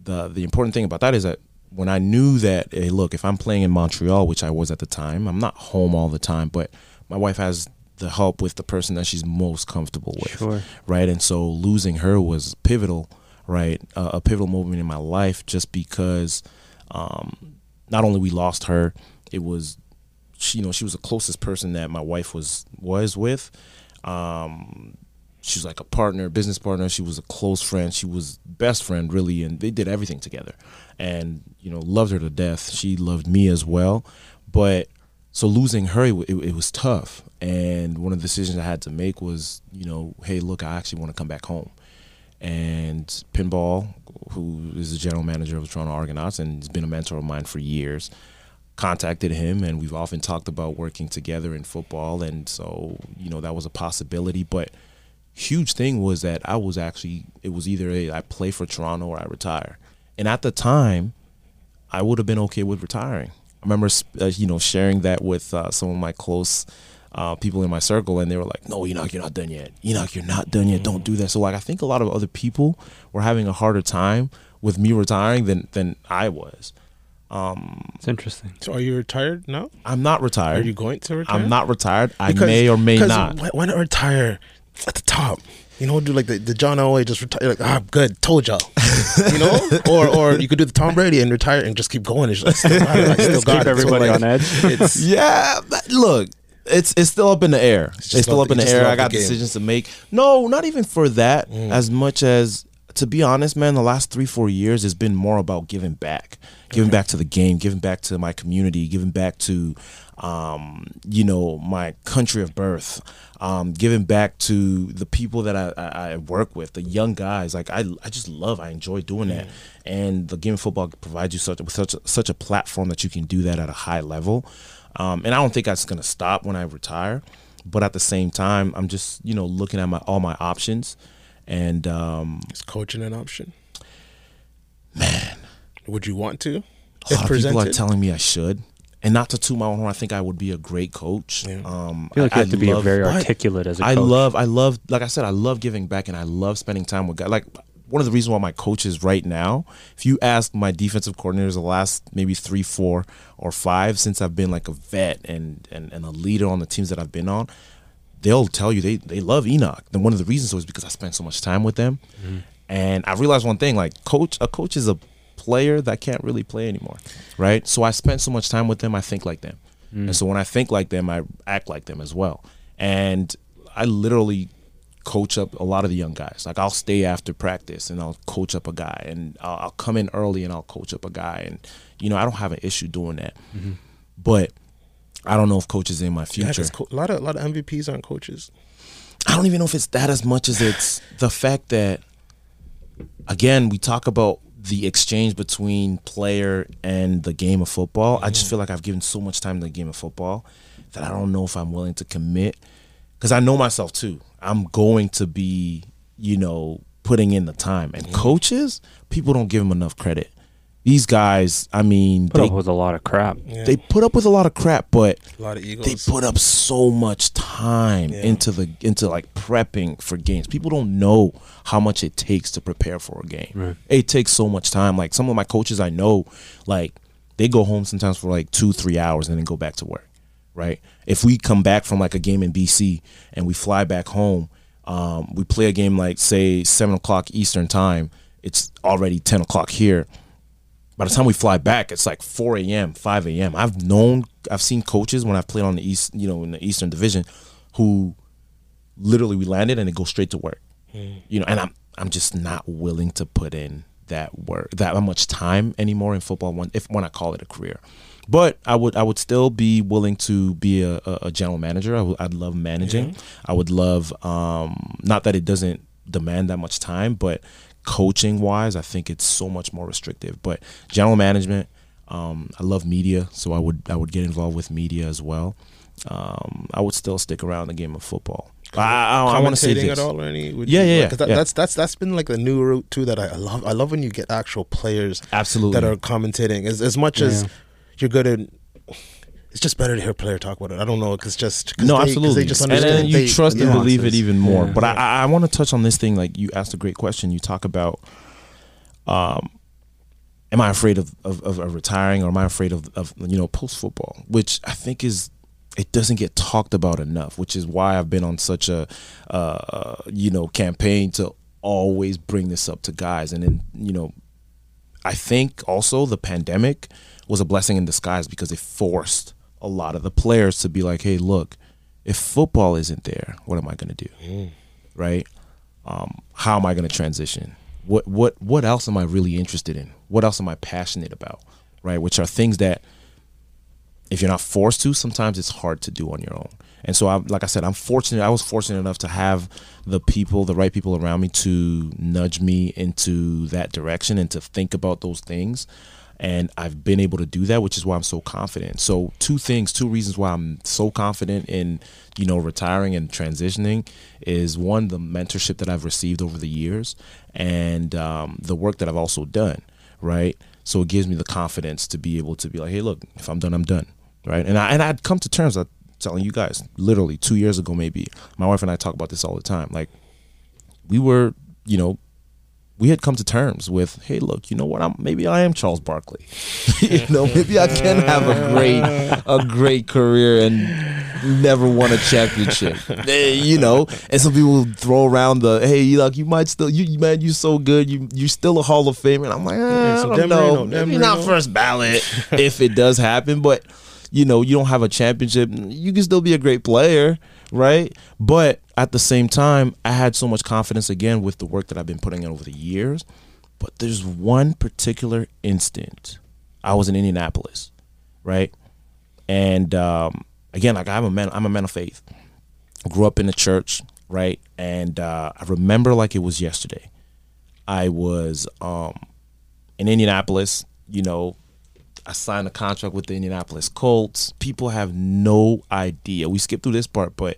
the the important thing about that is that when I knew that, hey, look, if I'm playing in Montreal, which I was at the time, I'm not home all the time, but my wife has the help with the person that she's most comfortable with, Sure. right? And so losing her was pivotal, right? Uh, a pivotal moment in my life, just because um, not only we lost her, it was she, you know, she was the closest person that my wife was was with. Um, she was like a partner, business partner. She was a close friend. She was best friend, really, and they did everything together. And you know, loved her to death. She loved me as well. But so losing her, it, it, was tough. And one of the decisions I had to make was, you know, hey, look, I actually want to come back home. And Pinball, who is the general manager of the Toronto Argonauts and has been a mentor of mine for years, contacted him and we've often talked about working together in football and so you know that was a possibility but huge thing was that I was actually it was either a, I play for Toronto or I retire and at the time I would have been okay with retiring I remember uh, you know sharing that with uh, some of my close uh, people in my circle and they were like no Henoc you're not done yet Henoc you're not done yet don't do that so like I think a lot of other people were having a harder time with me retiring than than I was um, It's interesting. So are you retired now? I'm not retired. Are you going to retire? I'm not retired. I Because- may or may not. Why, why not retire at the top? You know, do like the, the John Elway just retire. Like, ah, good, told y'all. you know, [LAUGHS] or or you could do the Tom Brady and retire and just keep going. It's like, still got it. I still Just got keep it. So, everybody like, on edge. It's [LAUGHS] Yeah, but look, it's it's still up in the air. It's, just still up in the- just air. I got decisions to make. No, not even for that. As much as to be honest, man, the last three four years has been more about giving back, giving back to the game, giving back to my community, giving back to, um, you know, my country of birth, um, giving back to the people that I, I, I work with, the young guys. Like I, I just love, I enjoy doing that, and the game of football provides you such with such a, such a platform that you can do that at a high level. Um, and I don't think that's gonna stop when I retire, but at the same time, I'm just you know looking at my all my options, and um, is coaching an option? man, Would you want to? a lot of people are telling me I should. And not to toot my own horn, I think I would be a great coach. Yeah. Um, I feel like you have to be love- very articulate as a I coach. love, I love, like I said, I love giving back, and I love spending time with guys. Like one of the reasons why my coaches right now, if you ask my defensive coordinators the last maybe three, four, or five since I've been like a vet and and, and a leader on the teams that I've been on, they'll tell you they they love Henoc. And one of the reasons was because I spent so much time with them, and I realized one thing: like coach, a coach is a player that can't really play anymore, right? So I spent so much time with them, I think like them. Mm. And so when I think like them, I act like them as well. And I literally coach up a lot of the young guys. Like I'll stay after practice and I'll coach up a guy, and I'll, I'll come in early and I'll coach up a guy. And you know I don't have an issue doing that. Mm-hmm. But I don't know if coaches in my Yeah, co- a lot of a lot of MVPs aren't coaches. I don't even know if it's that as much as it's the fact that again we talk about the exchange between player and the game of football. I just feel like I've given so much time to the game of football that I don't know if I'm willing to commit because I know myself too. I'm going to be, you know, putting in the time. And coaches, people don't give them enough credit. These guys, I mean, Put they, up with a lot of crap. Yeah. they put up with a lot of crap, but a lot of they put up so much time Yeah. into the into like prepping for games. People don't know how much it takes to prepare for a game. Right. It takes so much time. Like some of my coaches I know, like they go home sometimes for like two, three hours and then go back to work. right? If we come back from like a game in BC and we fly back home, um, we play a game like say seven o'clock Eastern time. It's already ten o'clock here. By the time we fly back, it's like four a.m., five a.m. I've known, I've seen coaches when I've played on the east, you know, in the Eastern Division, who literally we landed and they go straight to work. You know, and I'm I'm just not willing to put in that work that much time anymore in football when if when I call it a career. But I would I would still be willing to be a, a, a general manager. I would, I'd love managing. I would love um, not that it doesn't demand that much time, but coaching wise, I think it's so much more restrictive. But general management, um, I love media, so I would I would get involved with media as well. Um, I would still stick around the game of football. I, I, I want to say Commentating this. at all or any? would Yeah, you- yeah, like, 'cause that, yeah. That's that's that's been like the new route too that I, I love. I love when you get actual players Absolutely. that are commentating. As as much as you're good at. It's just better to hear a player talk about it. I don't know because just 'cause no, they, 'cause absolutely. They just and understand. then you they- trust and yeah. believe it even more. Yeah. But I, I, I want to touch on this thing. Like you asked a great question. You talk about, um, am I afraid of, of, of, of retiring or am I afraid of, of you know post football, which I think is it doesn't get talked about enough, which is why I've been on such a uh, you know campaign to always bring this up to guys, and then you know I think also the pandemic was a blessing in disguise because it forced a lot of the players to be like, hey, look, if football isn't there, what am I going to do? Right? Um, how am I going to transition? What what what else am I really interested in? What else am I passionate about? Right? Which are things that if you're not forced to, sometimes it's hard to do on your own. And so, I'm like I said, I'm fortunate. I was fortunate enough to have the people, the right people around me, to nudge me into that direction and to think about those things. And I've been able to do that, which is why I'm so confident. So, two things, two reasons why I'm so confident in, you know, retiring and transitioning is one, the mentorship that I've received over the years, and um, the work that I've also done. Right. So it gives me the confidence to be able to be like, hey, look, if I'm done, I'm done right? And I and I'd come to terms. I'm telling you guys, literally two years ago, maybe my wife and I talk about this all the time. Like we were, you know, we had come to terms with, hey, look, you know what? I'm maybe I am Charles Barkley. [LAUGHS] you know, [LAUGHS] maybe I can have a great a great career and never won a championship. [LAUGHS] Eh, you know, and some people throw around the, hey, like you might still, you man, you're so good, you you're still a Hall of Famer. And I'm like, eh, I so don't Dan know, Dan maybe not first ballot if it does happen, but you know, you don't have a championship, you can still be a great player, right? But at the same time, I had so much confidence again with the work that I've been putting in over the years. But there's one particular instant. I was in Indianapolis, right? And um, again, like I'm a man, I'm a man of faith. Grew up in the church, right? And uh, I remember like it was yesterday. I was um, in Indianapolis, you know, I signed a contract with the Indianapolis Colts. People have no idea. We skipped through this part, but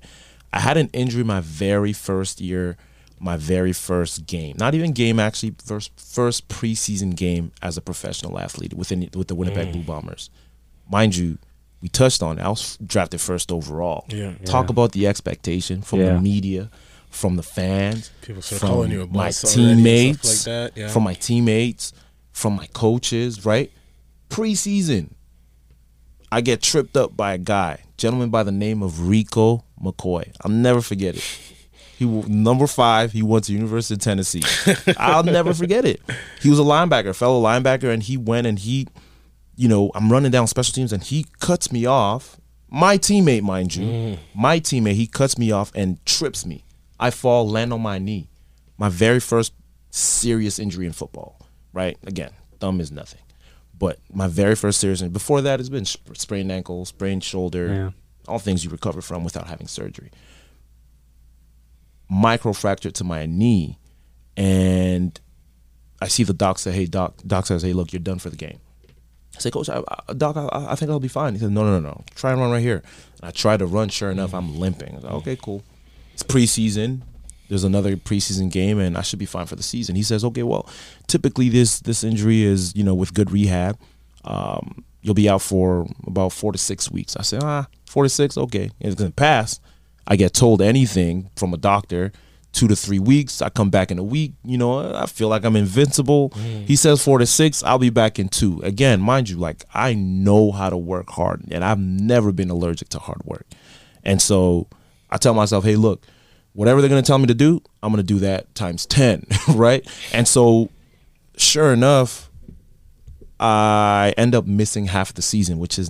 I had an injury my very first year, my very first game. Not even game actually, first first preseason game as a professional athlete within with the Winnipeg Blue mm. Bombers. Mind you, we touched on it. I was drafted first overall. Yeah. Talk about the expectation from Yeah. the media, from the fans, People start from calling you a my boss already teammates, like that. Yeah. from my teammates, from my coaches, right? Preseason, I get tripped up by a guy, gentleman by the name of Rico McCoy. I'll never forget it. He number five. He went to University of Tennessee. [LAUGHS] I'll never forget it. He was a linebacker, fellow linebacker, and he went and he, you know, I'm running down special teams, and he cuts me off. My teammate, mind you, mm. my teammate, he cuts me off and trips me. I fall, land on my knee. My very first serious injury in football. Right? Again, thumb is nothing. But my very first serious injury. Before that, it's been sp- sprained ankle, sprained shoulder, Yeah. all things you recover from without having surgery. Microfracture to my knee, and I see the doc say, "Hey, doc." Doc says, "Hey, look, you're done for the game." I say, "Coach, I, I, doc, I, I think I'll be fine." He said, "No, no, no, no. Try and run right here." And I try to run. Sure enough, I'm limping. Like, "Okay, cool." It's preseason. There's another preseason game, and I should be fine for the season. He says, "Okay, well, typically this this injury is you know with good rehab, um, you'll be out for about four to six weeks." I said, "Ah, four to six, okay, it's gonna pass." I get told anything from a doctor two to three weeks. I come back in a week. You know, I feel like I'm invincible. Mm. He says four to six. I'll be back in two. Again, mind you, like I know how to work hard, and I've never been allergic to hard work. And so I tell myself, hey, look, whatever they're gonna tell me to do, I'm gonna do that times ten, [LAUGHS] right? And so, sure enough, I end up missing half the season, which is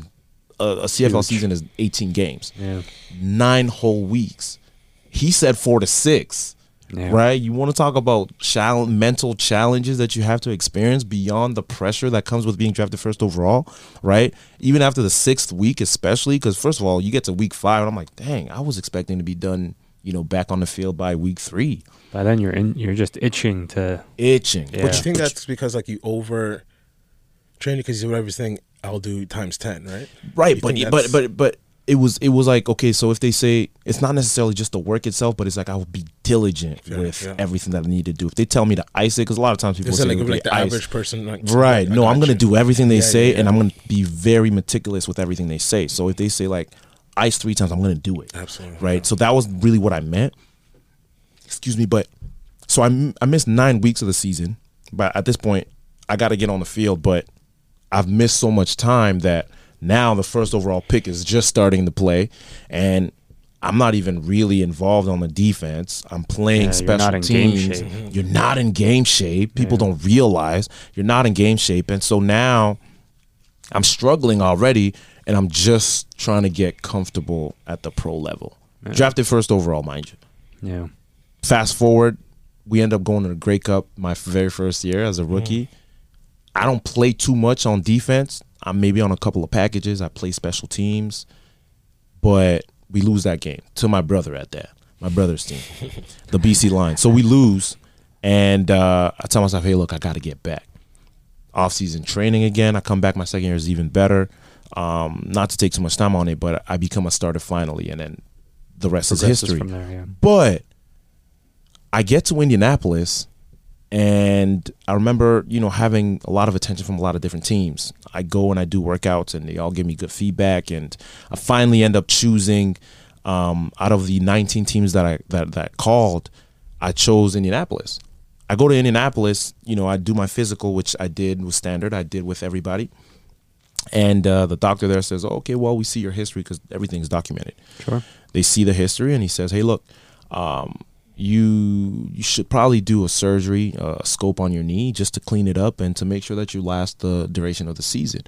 a, a CFL Huge. season is 18 games, Yeah. nine whole weeks. He said four to six, Yeah. right? You want to talk about challenge, mental challenges that you have to experience beyond the pressure that comes with being drafted first overall, right? Even after the sixth week, especially because first of all, you get to week five, and I'm like, dang, I was expecting to be done, you know, back on the field by week three, By then you're in. You're just itching to. itching. Yeah. But you think that's because like you over train because you do everything I'll do times ten, right? right You but think but but but it was it was like okay so if they say it's not necessarily just the work itself but it's like i will be diligent Yeah, with yeah. everything that i need to do if they tell me to ice it because a lot of times people say like, like the ice. average person? Like, right I no i'm gonna you. do everything they Yeah, say yeah, and i'm gonna be very meticulous with everything they say so if they say like ice three times i'm gonna do it Absolutely. right so that was really what i meant excuse me but so I I missed nine weeks of the season but at this point i gotta get on the field but I've missed so much time that now the first overall pick is just starting to play, and I'm not even really involved on the defense. I'm playing Yeah, you're special not in game teams. You're not in game shape. People don't realize you're not in game shape, and so now I'm struggling already, and I'm just trying to get comfortable at the pro level. Drafted first overall, mind you Yeah. fast forward, we end up going to the Grey Cup my very first year as a rookie. I don't play too much on defense. I'm maybe on a couple of packages. I play special teams, but we lose that game to my brother at that. My brother's team, [LAUGHS] the BC Lions. So we lose, and uh, I tell myself, "Hey, look, I got to get back." Off-season training again. I come back. My second year is even better. Um, not to take too much time on it, but I become a starter finally, and then the rest is history. there. Yeah. But I get to Indianapolis and I remember, you know, having a lot of attention from a lot of different teams. I go and I do workouts and they all give me good feedback and I finally end up choosing um, out of the 19 teams that I that that called, I chose Indianapolis. I go to Indianapolis, you know, I do my physical, which I did was standard, I did with everybody. And uh, the doctor there says, oh, okay, well, we see your history because everything's documented. Sure. they see the history and he says hey look um, you you should probably do a surgery uh, a scope on your knee just to clean it up and to make sure that you last the duration of the season.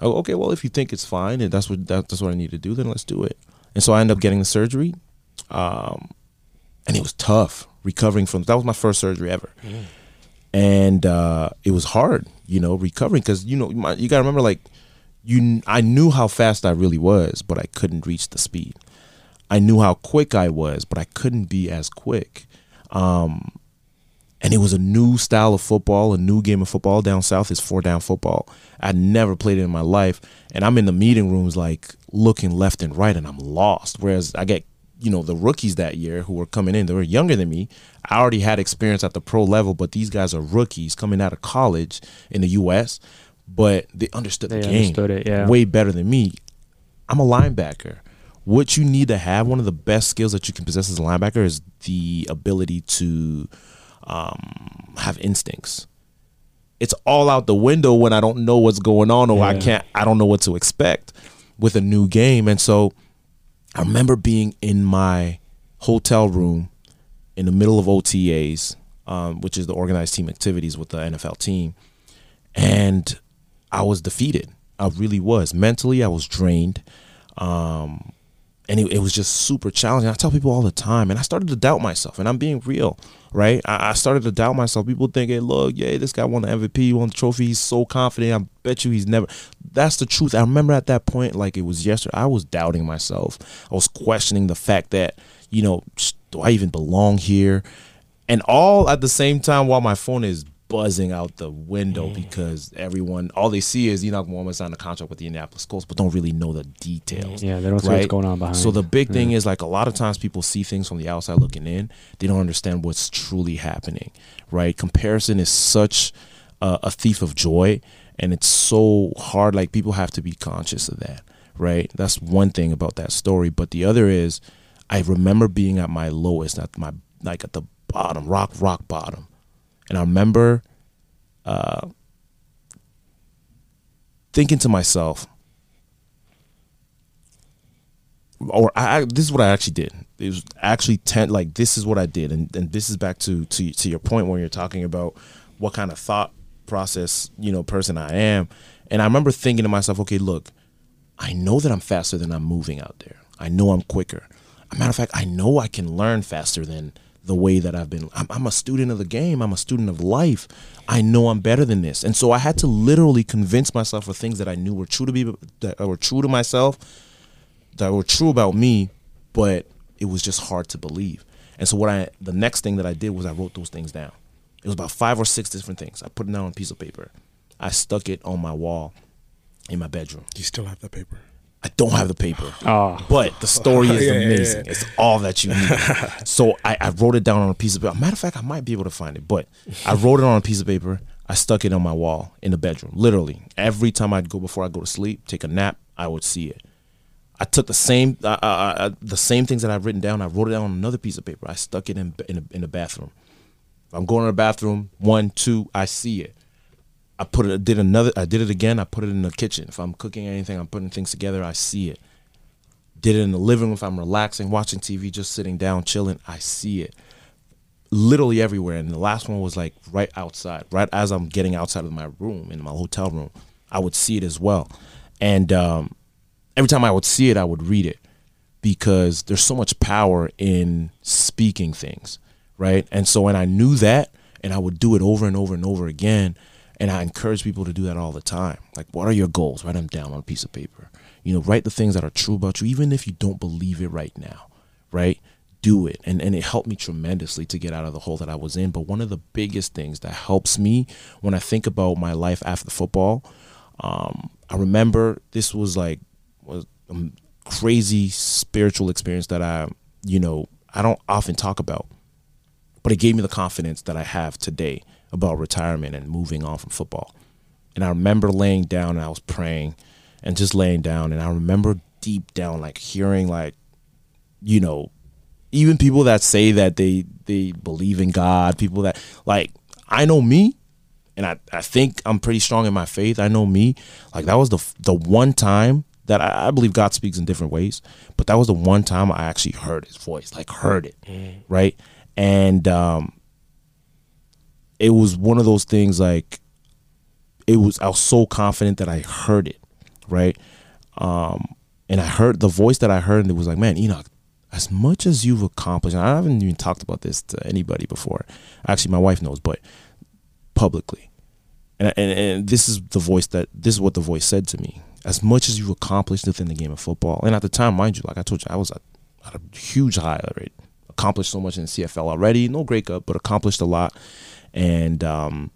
I go, okay well if you think it's fine and that's what that, that's what i need to do then let's do it. And so i end up getting the surgery um, and it was tough recovering from that was my first surgery ever. And uh, it was hard you know recovering because you know you gotta remember like you i knew how fast i really was but i couldn't reach the speed I knew how quick I was, but I couldn't be as quick. Um, and it was a new style of football, a new game of football. Down south is four down football. I'd never played it in my life, and I'm in the meeting rooms like looking left and right, and I'm lost. Whereas I get, you know, the rookies that year who were coming in, they were younger than me. I already had experience at the pro level, but these guys are rookies coming out of college in the U.S. But they understood They the game understood it, yeah. way better than me. I'm a linebacker. What you need to have, one of the best skills that you can possess as a linebacker, is the ability to um, have instincts. It's all out the window when I don't know what's going on or I can't, I don't know what to expect with a new game. And so I remember being in my hotel room in the middle of OTAs, um, which is the organized team activities with the NFL team, and I was defeated. I really was. Mentally, I was drained. Um, and it, it was just super challenging. I tell people all the time, and I started to doubt myself, and I'm being real, right? I, I started to doubt myself. People think, hey, look, yeah, this guy won the MVP, won the trophy, he's so confident. I bet you he's never. That's the truth. I remember at that point, like it was yesterday, I was doubting myself. I was questioning the fact that, you know, do I even belong here? And all at the same time while my phone is buzzing out the window because everyone, all they see is Henoc Muamba signed a contract with the Indianapolis Colts, but don't really know the details. Yeah, they don't see what's going on behind. So the big thing is like a lot of times people see things from the outside looking in. They don't understand what's truly happening, right? Comparison is such a, a thief of joy, and it's so hard. Like people have to be conscious of that, right? That's one thing about that story. But the other is, I remember being at my lowest, at my like at the bottom, rock, rock bottom. And I remember uh, thinking to myself, or I, this is what I actually did. It was actually ten. Like this is what I did, and, and this is back to to to your point when you're talking about what kind of thought process you know person I am. And I remember thinking to myself, okay, look, I know that I'm faster than I'm moving out there. I know I'm quicker. a matter of fact, I know I can learn faster than the way that I've been. I'm, I'm, a student of the game. I'm a student of life. I know I'm better than this, and so I had to literally convince myself of things that I knew were true to be that were true to myself, that were true about me, but it was just hard to believe. And so what I, the next thing that I did was I wrote those things down. It was about five or six different things. I put it down on a piece of paper. I stuck it on my wall in my bedroom. Do you still have that paper? I don't have the paper. Oh. But the story is Yeah, [LAUGHS] yeah, yeah. amazing. It's all that you need. [LAUGHS] so I, I wrote it down on a piece of paper. Matter of fact, I might be able to find it. But I wrote it on a piece of paper. I stuck it on my wall in the bedroom. Literally. Every time I'd go before I go to sleep, take a nap, I would see it. I took the same uh, uh, uh, the same things that I've written down. I wrote it down on another piece of paper. I stuck it in in, a, in the bathroom. I'm going to the bathroom, one, two, I see it. I put it, did another, I did it again. I put it in the kitchen. If I'm cooking anything, I'm putting things together. I see it. Did it in the living room. If I'm relaxing, watching TV, just sitting down, chilling, I see it. Literally everywhere. And the last one was like right outside, right as I'm getting outside of my room in my hotel room. I would see it as well. And um, every time I would see it, I would read it because there's so much power in speaking things, right? And so, and I knew that, and I would do it over and over and over again. And I encourage people to do that all the time. Like, what are your goals? Write them down on a piece of paper. You know, write the things that are true about you, even if you don't believe it right now, right? Do it. And, and it helped me tremendously to get out of the hole that I was in. But one of the biggest things that helps me when I think about my life after football, um, I remember this was like was a crazy spiritual experience that I, you know, I don't often talk about, but it gave me the confidence that I have today about retirement and moving on from football. And I remember laying down and I was praying and just laying down. And I remember deep down, like hearing, like, you know, even people that say that they they believe in God, people that like I know me, and I, I think I'm pretty strong in my faith. I know me. Like that was the the one time that I, I believe God speaks in different ways, but that was the one time I actually heard His voice, like heard it, right? And um, it was one of those things like it was I was so confident that I heard it, right? Um, and I heard the voice that I heard, and it was like, man, Henoc, as much as you've accomplished, I haven't even talked about this to anybody before. Actually, my wife knows, but publicly. And, and, and this is the voice that this is what the voice said to me. As much as you've accomplished within the game of football, and at the time, mind you, like I told you, I was at, at a huge high rate, accomplished so much in the CFL already. No Grey Cup, but accomplished a lot. And um,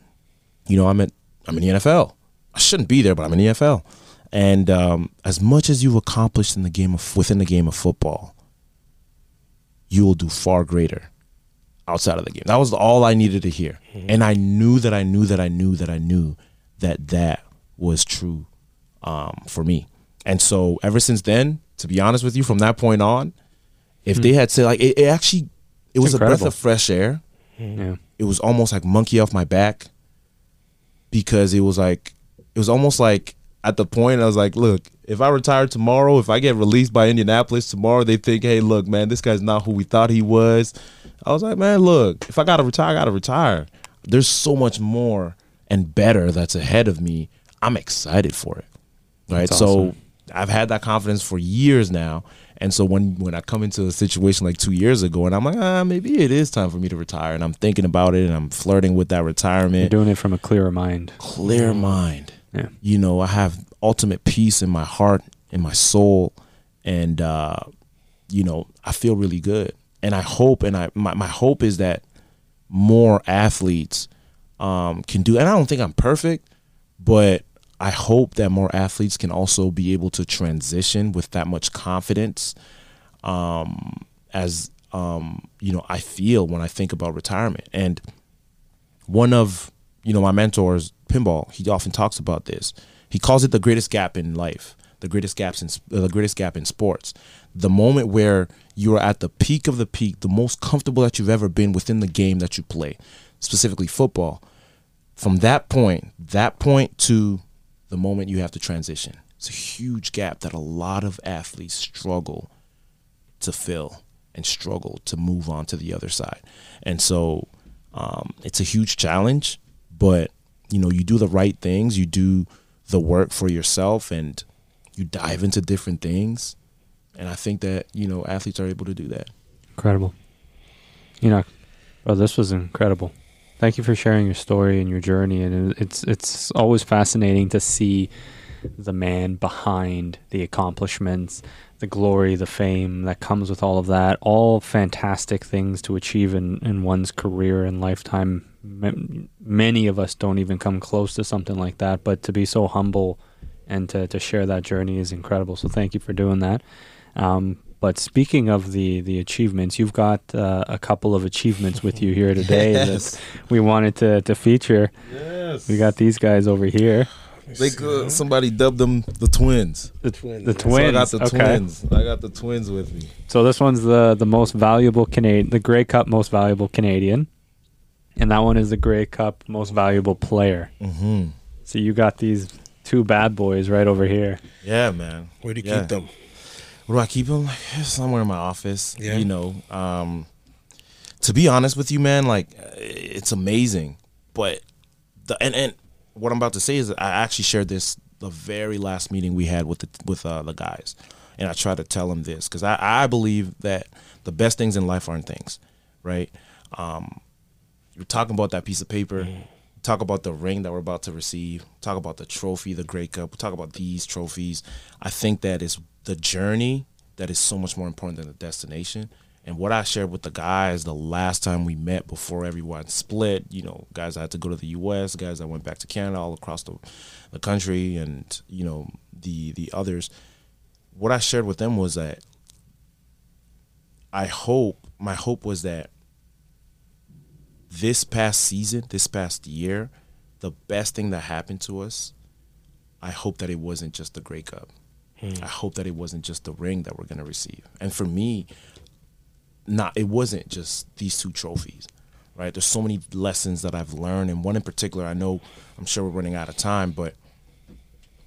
you know, I'm at I'm in the NFL. I shouldn't be there, but I'm in the NFL. And um, as much as you've accomplished in the game of within the game of football, you will do far greater outside of the game. That was all I needed to hear. And I knew that I knew that I knew that I knew that that was true um, for me. And so ever since then, to be honest with you, from that point on, if they had said like it, it actually it was a breath of fresh air. Yeah. It was almost like monkey off my back because it was like it was almost like at the point I was like, look, if I retire tomorrow, if I get released by Indianapolis tomorrow, they think, hey, look, man, this guy's not who we thought he was. I was like, man, look, if I gotta retire, I gotta retire. There's so much more and better that's ahead of me. I'm excited for it. Right. That's so. I've had that confidence for years now. And so when when I come into a situation like two years ago and I'm like, ah, maybe it is time for me to retire and I'm thinking about it and I'm flirting with that You're retirement. doing it from a clearer mind. Clear mind Yeah. you know i have ultimate peace in my heart in my soul and uh you know i feel really good and i hope and i my, my hope is that more athletes um can do and i don't think i'm perfect but i hope that more athletes can also be able to transition with that much confidence um as um you know i feel when i think about retirement. And one of you know my mentors pinball he often talks about this. He calls it the greatest gap in life the greatest gaps in uh, the greatest gap in sports. The moment where you are at the peak of the peak, the most comfortable that you've ever been within the game that you play, specifically football. From that point, that point to the moment you have to transition, it's a huge gap that a lot of athletes struggle to fill and struggle to move on to the other side. And so um, it's a huge challenge, but you know, you do the right things, you do the work for yourself, and you dive into different things. And I think that you know athletes are able to do that. Incredible. You know, well, this was incredible. Thank you for sharing your story and your journey. And it's it's always fascinating to see the man behind the accomplishments, the glory, the fame that comes with all of that. All fantastic things to achieve in, in one's career and lifetime. Many of us don't even come close to something like that, but to be so humble and to, to share that journey is incredible. So thank you for doing that. Um, but speaking of the the achievements, you've got uh, a couple of achievements with you here today [LAUGHS] yes. that we wanted to, to feature. Yes. We got these guys over here. They could, somebody dubbed them the twins. The twins. The twins. So I got the okay. twins. I got the twins with me. So this one's the the most valuable Canadian, the Grey Cup most valuable Canadian, and that one is the Grey Cup most valuable player. Mm-hmm. So you got these two bad boys right over here. Yeah, man. Where do you yeah. keep them? Where do I keep them? Like somewhere in my office. Yeah. You know, um, to be honest with you, man, like it's amazing, but the and and what I'm about to say is I actually shared this the very last meeting we had with the with uh, the guys, and I try to tell them this because I, I believe that the best things in life aren't things, right? Um, you're talking about that piece of paper. Mm-hmm. Talk about the ring that we're about to receive. Talk about the trophy, the Grey Cup. Talk about these trophies. I think that is the journey that is so much more important than the destination. And what I shared with the guys the last time we met before everyone split, you know, guys that had to go to the US, guys that went back to Canada, all across the, the country, and, you know, the the others, what I shared with them was that I hope, my hope was that this past season, this past year, the best thing that happened to us, I hope that it wasn't just the Grey Cup. Hmm. I hope that it wasn't just the ring that we're going to receive. And for me, not it wasn't just these two trophies right there's so many lessons that i've learned and one in particular i know i'm sure we're running out of time but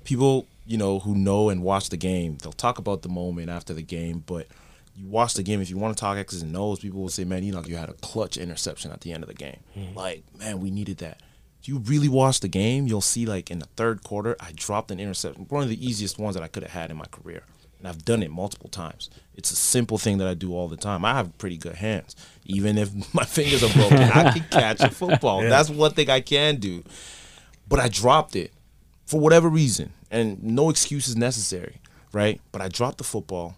people you know who know and watch the game they'll talk about the moment after the game but you watch the game if you want to talk x's and o's people will say man you know you had a clutch interception at the end of the game mm-hmm. like man we needed that if you really watch the game you'll see like in the third quarter i dropped an interception one of the easiest ones that i could have had in my career and I've done it multiple times. It's a simple thing that I do all the time. I have pretty good hands. Even if [LAUGHS] my fingers are broken, I can catch a football. Yeah. That's one thing I can do. But I dropped it for whatever reason, and no excuse is necessary, right? But I dropped the football.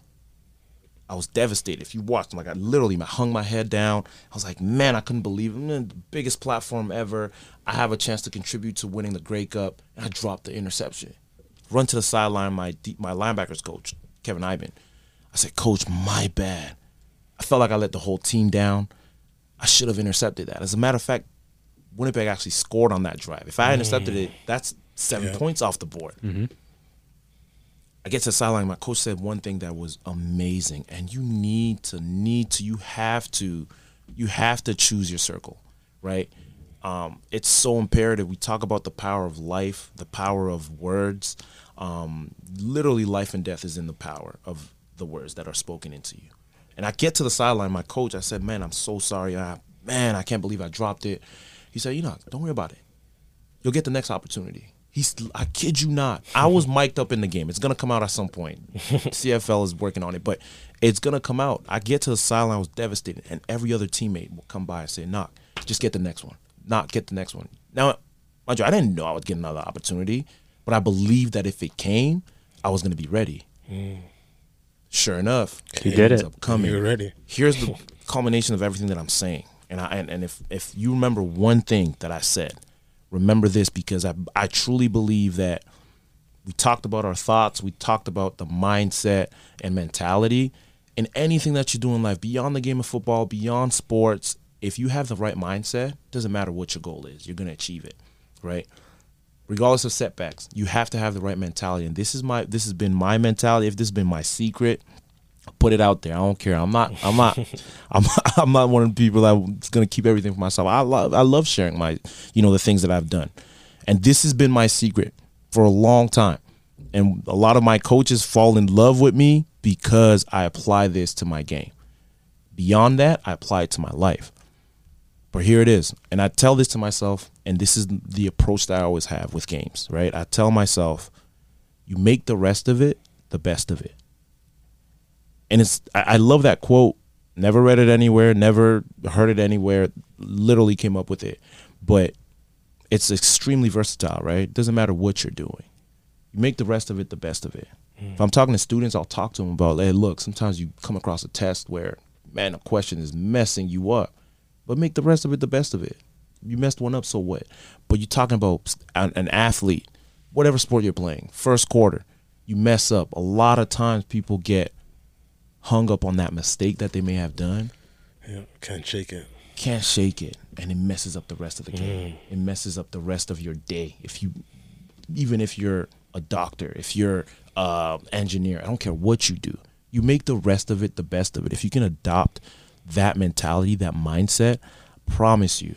I was devastated. If you watched, like I literally hung my head down. I was like, man, I couldn't believe it. the biggest platform ever. I have a chance to contribute to winning the Grey Cup, and I dropped the interception. Run to the sideline. My my linebackers coach Kevin Eiben. I said, Coach, my bad. I felt like I let the whole team down. I should have intercepted that. As a matter of fact, Winnipeg actually scored on that drive. If I intercepted it, that's seven points off the board. Mm-hmm. I get to the sideline. My coach said one thing that was amazing, and you need to need to you have to you have to choose your circle, right? Um, it's so imperative. We talk about the power of life, the power of words. Um, literally, life and death is in the power of the words that are spoken into you. And I get to the sideline, my coach, I said, Man, I'm so sorry. I, man, I can't believe I dropped it. He said, You know, don't worry about it. You'll get the next opportunity. He's, I kid you not. I was [LAUGHS] mic'd up in the game. It's gonna come out at some point. [LAUGHS] CFL is working on it, but it's gonna come out. I get to the sideline, I was devastated, and every other teammate will come by and say, "Knock, just get the next one. Not get the next one." Now, mind you, I didn't know I would get another opportunity. But I believed that if it came, I was going to be ready. Mm. Sure enough, he did it. Up coming. You're ready. Here's the [LAUGHS] culmination of everything that I'm saying. And I and, and if if you remember one thing that I said, remember this because I I truly believe that we talked about our thoughts, we talked about the mindset and mentality in anything that you do in life beyond the game of football, beyond sports, if you have the right mindset, doesn't matter what your goal is, you're going to achieve it, right? regardless of setbacks. You have to have the right mentality, and this is my this has been my mentality. If this has been my secret, Put it out there. I don't care. I'm not. I'm not. [LAUGHS] I'm. [LAUGHS] I'm not one of the people that's gonna keep everything for myself. I love. I love sharing my, you know, the things that I've done, and this has been my secret for a long time. And a lot of my coaches fall in love with me because I apply this to my game. Beyond that, I apply it to my life. But here it is. And I tell this to myself, and this is the approach that I always have with games, right? I tell myself, you make the rest of it the best of it. And it's I, I love that quote. Never read it anywhere, never heard it anywhere, literally came up with it. But it's extremely versatile, right? It doesn't matter what you're doing. You make the rest of it the best of it. If I'm talking to students, I'll talk to them about, hey, look, sometimes you come across a test where, man, a question is messing you up, but make the rest of it the best of it. You messed one up, so what? But you're talking about an, an athlete, whatever sport you're playing, first quarter, you mess up. A lot of times people get hung up on that mistake that they may have done Yeah, can't shake it. can't shake it and it messes up the rest of the game. It messes up the rest of your day if you even if you're a doctor if you're uh engineer i don't care what you do. You make the rest of it the best of it. If you can adopt that mentality that mindset promise you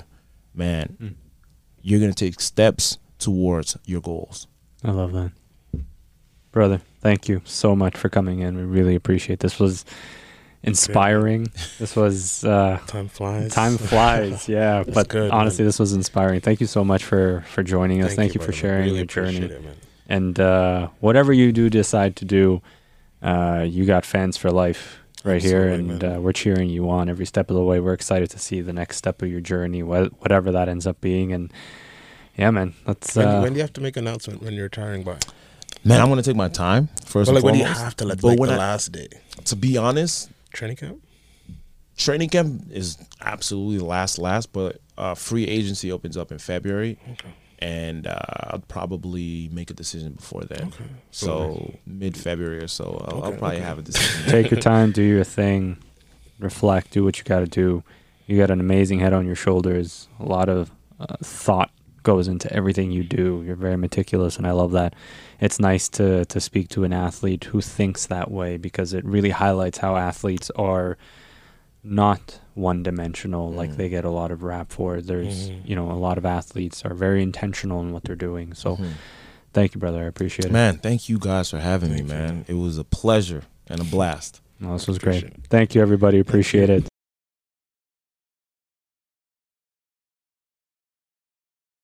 man you're gonna take steps towards your goals. I love that. Brother, thank you so much for coming in. We really appreciate this was inspiring. this was uh Time flies. time flies, [LAUGHS] yeah. But good, honestly man. this was inspiring. Thank you so much for for joining us. Thank, you, for sharing Really your journey. it. And uh whatever you do decide to do, uh you got fans for life right here and uh, we're cheering you on every step of the way. We're excited to see the next step of your journey, wh- whatever that ends up being and yeah, man. Let's When, uh, when do you have to make an announcement when you're retiring by? Man i'm gonna take my time first But like, and when do you have to let But like when the I- last day? to be honest Training camp? training camp is absolutely last last but uh, free agency opens up in february Okay. and uh, i'll probably make a decision before then Okay. so mid-february or so i'll, I'll probably okay. have a [LAUGHS] decision take your time, do your thing, reflect, do what you got to do. You got an amazing head on your shoulders. A lot of uh, thought goes into everything you do. You're very meticulous, and I love that. It's nice to to speak to an athlete who thinks that way because it really highlights how athletes are not one dimensional like Mhm. they get a lot of rap for. There's, Mhm. you know, a lot of athletes are very intentional in what they're doing. So, Mhm. thank you, brother. I appreciate it. man thank you guys for having Thank me you. man it was a pleasure and a blast No, this was great. It. Thank you, everybody. Appreciate it.